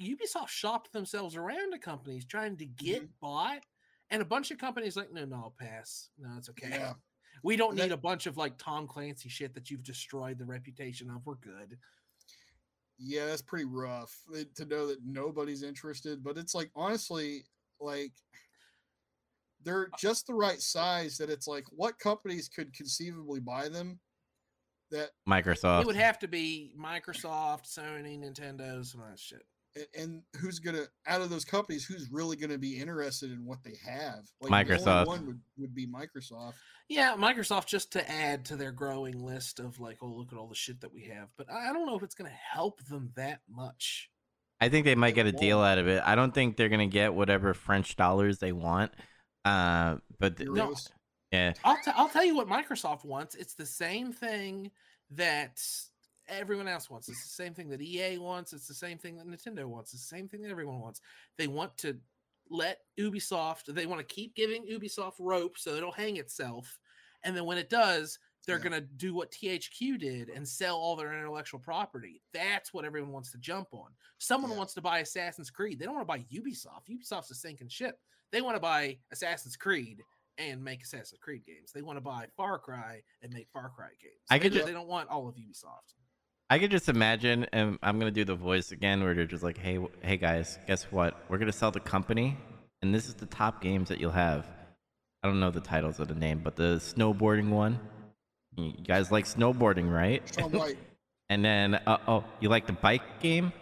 Ubisoft shopped themselves around to companies trying to get mm-hmm. bought, and a bunch of companies like, no, no, I'll pass. No, it's okay. Yeah. We don't need a bunch of like Tom Clancy shit that you've destroyed the reputation of. We're good. Yeah, that's pretty rough eh, to know that nobody's interested. But it's like honestly, like they're uh just the right size that it's like what companies could conceivably buy them that Microsoft. It would have to be Microsoft, Sony, Nintendo, some of that shit and who's gonna out of those companies who's really gonna be interested in what they have? Like microsoft. one would, would be microsoft. Yeah microsoft just to add to their growing list of like oh look at all the shit that we have. But i don't know if it's gonna help them that much. I think they might get a deal out of it. I don't think they're gonna get whatever french dollars they want uh but no, yeah. I'll, t- I'll tell you what microsoft wants. It's the same thing that everyone else wants. It's the same thing that EA wants. It's the same thing that Nintendo wants. It's the same thing that everyone wants. They want to let Ubisoft, they want to keep giving Ubisoft rope so it'll hang itself. And then when it does, they're yeah. going to do what THQ did and sell all their intellectual property. That's what everyone wants to jump on. Someone yeah. wants to buy Assassin's Creed. They don't want to buy Ubisoft. Ubisoft's a sinking ship. They want to buy Assassin's Creed and make Assassin's Creed games. They want to buy Far Cry and make Far Cry games. I could they, just, they don't want all of Ubisoft. I could just imagine, and I'm gonna do the voice again, where they're just like, "Hey, hey guys, guess what? We're gonna sell the company, and this is the top games that you'll have. I don't know the titles of the name, but the snowboarding one. You guys like snowboarding, right? and then, uh, oh, you like the bike game,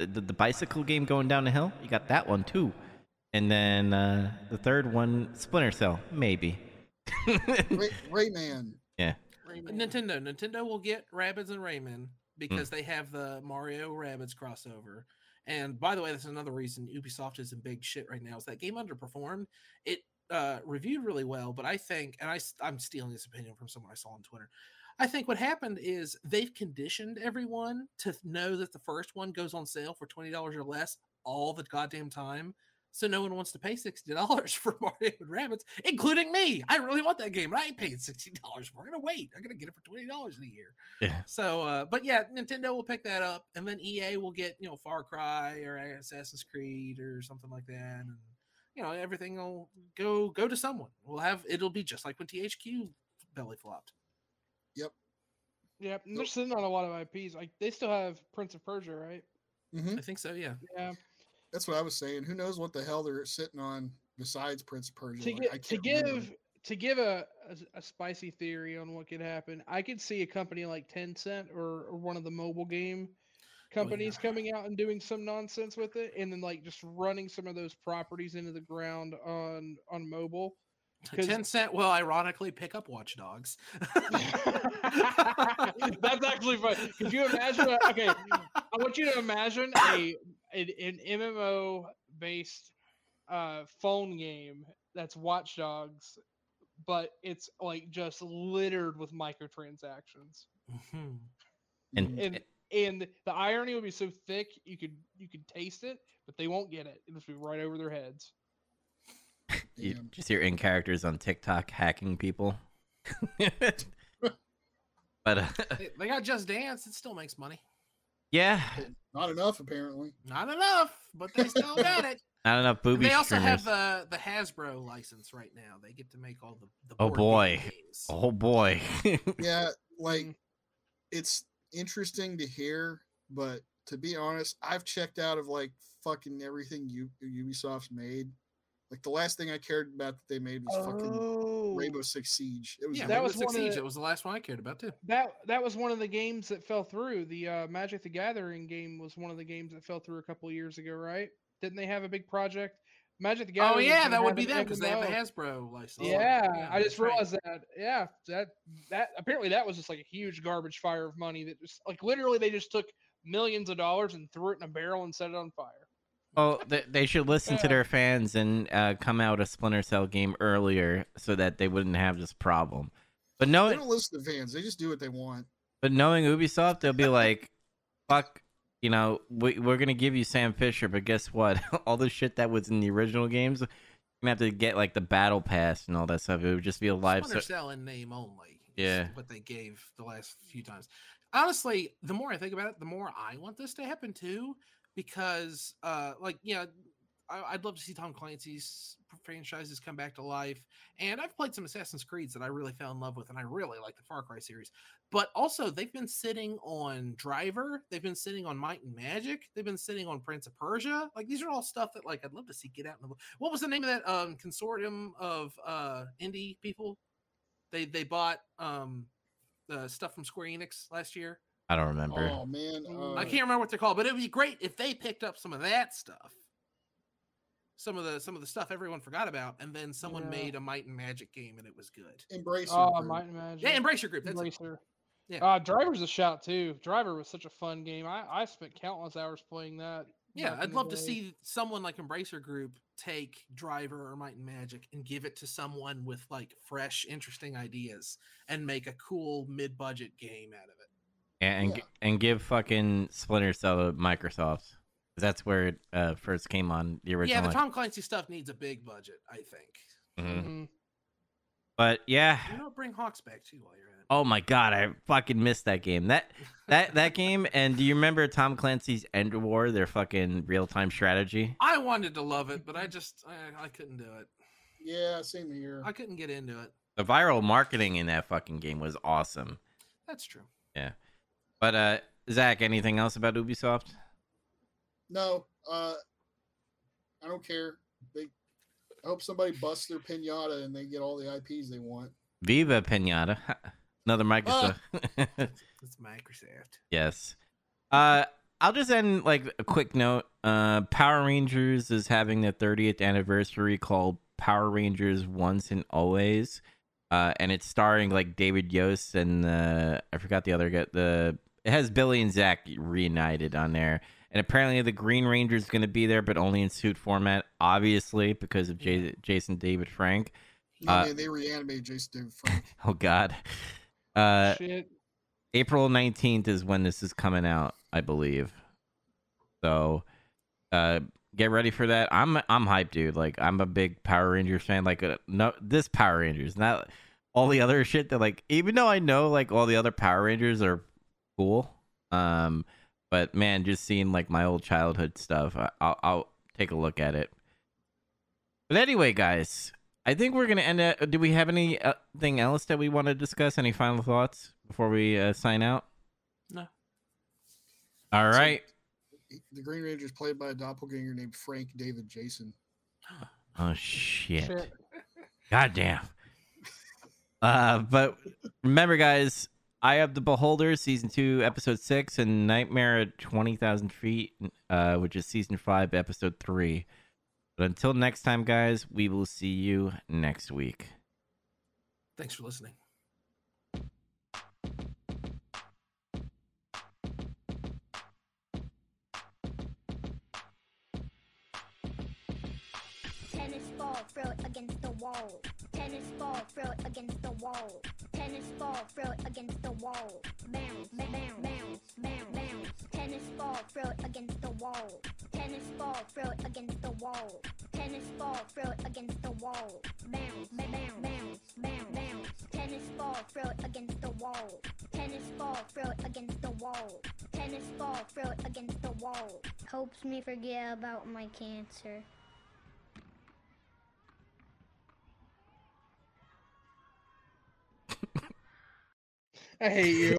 the, the, the, bicycle game going down the hill? You got that one too. And then uh, the third one, Splinter Cell, maybe. Ray, Rayman. Yeah. Rayman. Nintendo. Nintendo will get Rabbids and Rayman mm. because mm. they have the Mario Rabbids crossover. And by the way, that's another reason Ubisoft is in big shit right now. Is that game underperformed? It uh, reviewed really well, but I think, and I, I'm stealing this opinion from someone I saw on Twitter. I think what happened is they've conditioned everyone to know that the first one goes on sale for twenty dollars or less all the goddamn time. So no one wants to pay sixty dollars for Mario and Rabbids, including me. I really want that game, but I ain't paying sixty dollars. We're gonna wait. I'm gonna get it for twenty dollars in a year. Yeah. So, uh, but yeah, Nintendo will pick that up, and then EA will get you know Far Cry or Assassin's Creed or something like that, and you know everything will go go to someone. We'll have it'll be just like when THQ belly flopped. Yep. Yep. And they're sitting on a lot of IPs. Like they still have Prince of Persia, right? Mm-hmm. I think so. Yeah. Yeah. That's what I was saying. Who knows what the hell they're sitting on besides Prince Persia? To, get, to give remember. to give a, a, a spicy theory on what could happen, I could see a company like Tencent or, or one of the mobile game companies oh, yeah. coming out and doing some nonsense with it, and then like just running some of those properties into the ground on on mobile. Tencent will ironically pick up Watch Dogs. That's actually fun. Could you imagine? A, okay, I want you to imagine a an, an MMO based uh, phone game that's Watch Dogs, but it's like just littered with microtransactions. Mm-hmm. And, and and the irony would be so thick you could you could taste it, but they won't get it. It'll be right over their heads. you just hear in characters on TikTok hacking people. but uh, they got Just Dance. It still makes money. Yeah. Not enough, apparently. Not enough, but they still got it. Not enough booby. And they also streamers. have the the Hasbro license right now. They get to make all the. the oh boy! Oh boy! yeah, like mm-hmm. it's interesting to hear, but to be honest, I've checked out of like fucking everything U- Ubisoft's made. Like the last thing I cared about that they made was oh. fucking Rainbow Six Siege. It was yeah, that was Six Siege. The, it was the last one I cared about too. That that was one of the games that fell through. The uh, Magic the Gathering game was one of the games that fell through a couple years ago, right? Didn't they have a big project? Magic the oh, Gathering. Oh yeah, that would be them because they have a Hasbro license. Yeah, yeah I just realized right. that. Yeah, that that apparently that was just like a huge garbage fire of money that just like literally they just took millions of dollars and threw it in a barrel and set it on fire. Well, they, they should listen yeah. to their fans and uh, come out a Splinter Cell game earlier so that they wouldn't have this problem. But no, they don't listen to fans; they just do what they want. But knowing Ubisoft, they'll be like, fuck, you know, we, we're gonna give you Sam Fisher, but guess what? all the shit that was in the original games, you're gonna have to get like the battle pass and all that stuff. It would just be a live. Splinter ser- Cell in name only. Yeah. what they gave the last few times. Honestly, the more I think about it, the more I want this to happen too, because, uh, like, yeah, I, I'd love to see Tom Clancy's franchises come back to life. And I've played some Assassin's Creeds that I really fell in love with, and I really like the Far Cry series. But also, they've been sitting on Driver, they've been sitting on Might and Magic, they've been sitting on Prince of Persia. Like, these are all stuff that, like, I'd love to see get out in the. What was the name of that um, consortium of uh, indie people? They they bought um the stuff from Square Enix last year. I don't remember. Oh man, uh, I can't remember what they're called, but it would be great if they picked up some of that stuff. Some of the some of the stuff everyone forgot about, and then someone Yeah. made a Might and Magic game and it was good. embrace. Oh, your Might and Magic. Yeah, Embracer Group. That's it. Embracer. Yeah. Uh, Driver's a shout too. Driver was such a fun game. I, I spent countless hours playing that. Yeah, I'd in the love to see someone like Embracer Group take Driver or Might and Magic and give it to someone with like fresh, interesting ideas and make a cool mid-budget game out of it. And Yeah. and give fucking Splinter Cell to Microsoft. 'Cause That's where it uh, first came on the original. Yeah, the Tom Clancy stuff needs a big budget, I think. Mhm. Mhm. But yeah, You know, bring H.A.W.X back too while you're at it. oh my god, I fucking missed that game. That that that game. And do you remember Tom Clancy's EndWar? Their fucking real time strategy. I wanted to love it, but I just I, I couldn't do it. Yeah, same here. I couldn't get into it. The viral marketing in that fucking game was awesome. That's true. But uh, Zach, anything else about Ubisoft? No, uh, I don't care. They, I hope somebody busts their pinata and they get all the IPs they want. Viva Pinata, another Microsoft. It's Microsoft. Yes. Uh, I'll just end like a quick note. Uh, Power Rangers is having their 30th anniversary called Power Rangers Once and Always. Uh, and it's starring like David Yost and uh, I forgot the other guy. The it has Billy and Zach reunited on there, and apparently the Green Ranger is going to be there, but only in suit format, obviously because of J- Jason David Frank. No, Uh, man, they reanimated Jason David Frank. Oh God. Uh, Shit. April 19th is when this is coming out, I believe. So, uh get ready for that. I'm I'm hyped, dude. Like I'm a big Power Rangers fan. Like uh, no this Power Rangers, not all the other shit that like even though I know like all the other Power Rangers are cool. Um but man, just seeing like my old childhood stuff, I, I'll I'll take a look at it. But anyway, guys, I think we're gonna end it. Do we have anything else that we want to discuss? Any final thoughts before we uh, sign out? No. All So- right. the Green Ranger is played by a doppelganger named Frank David Jason. Oh shit. Shit. God damn. Uh, but remember, guys, Eye of the Beholder, season two, episode six, and Nightmare at twenty thousand feet, uh, which is season five, episode three. But until next time, guys, we will see you next week. Thanks for listening. Tennis ball, throw it against the wall. Tennis ball, throw it against the wall. Tennis ball, throw it against the wall. Bounce, bounce, bounce, bounce, bounce. Tennis ball, throw it against the wall. Tennis ball, throw it against the wall. Tennis ball, throw it against the wall. Bounce, bounce, bounce, bounce, bounce. Tennis ball, throw it against the wall. Tennis ball, throw it against the wall. Tennis ball, throw it against the wall. Helps me forget about my cancer. I hate you.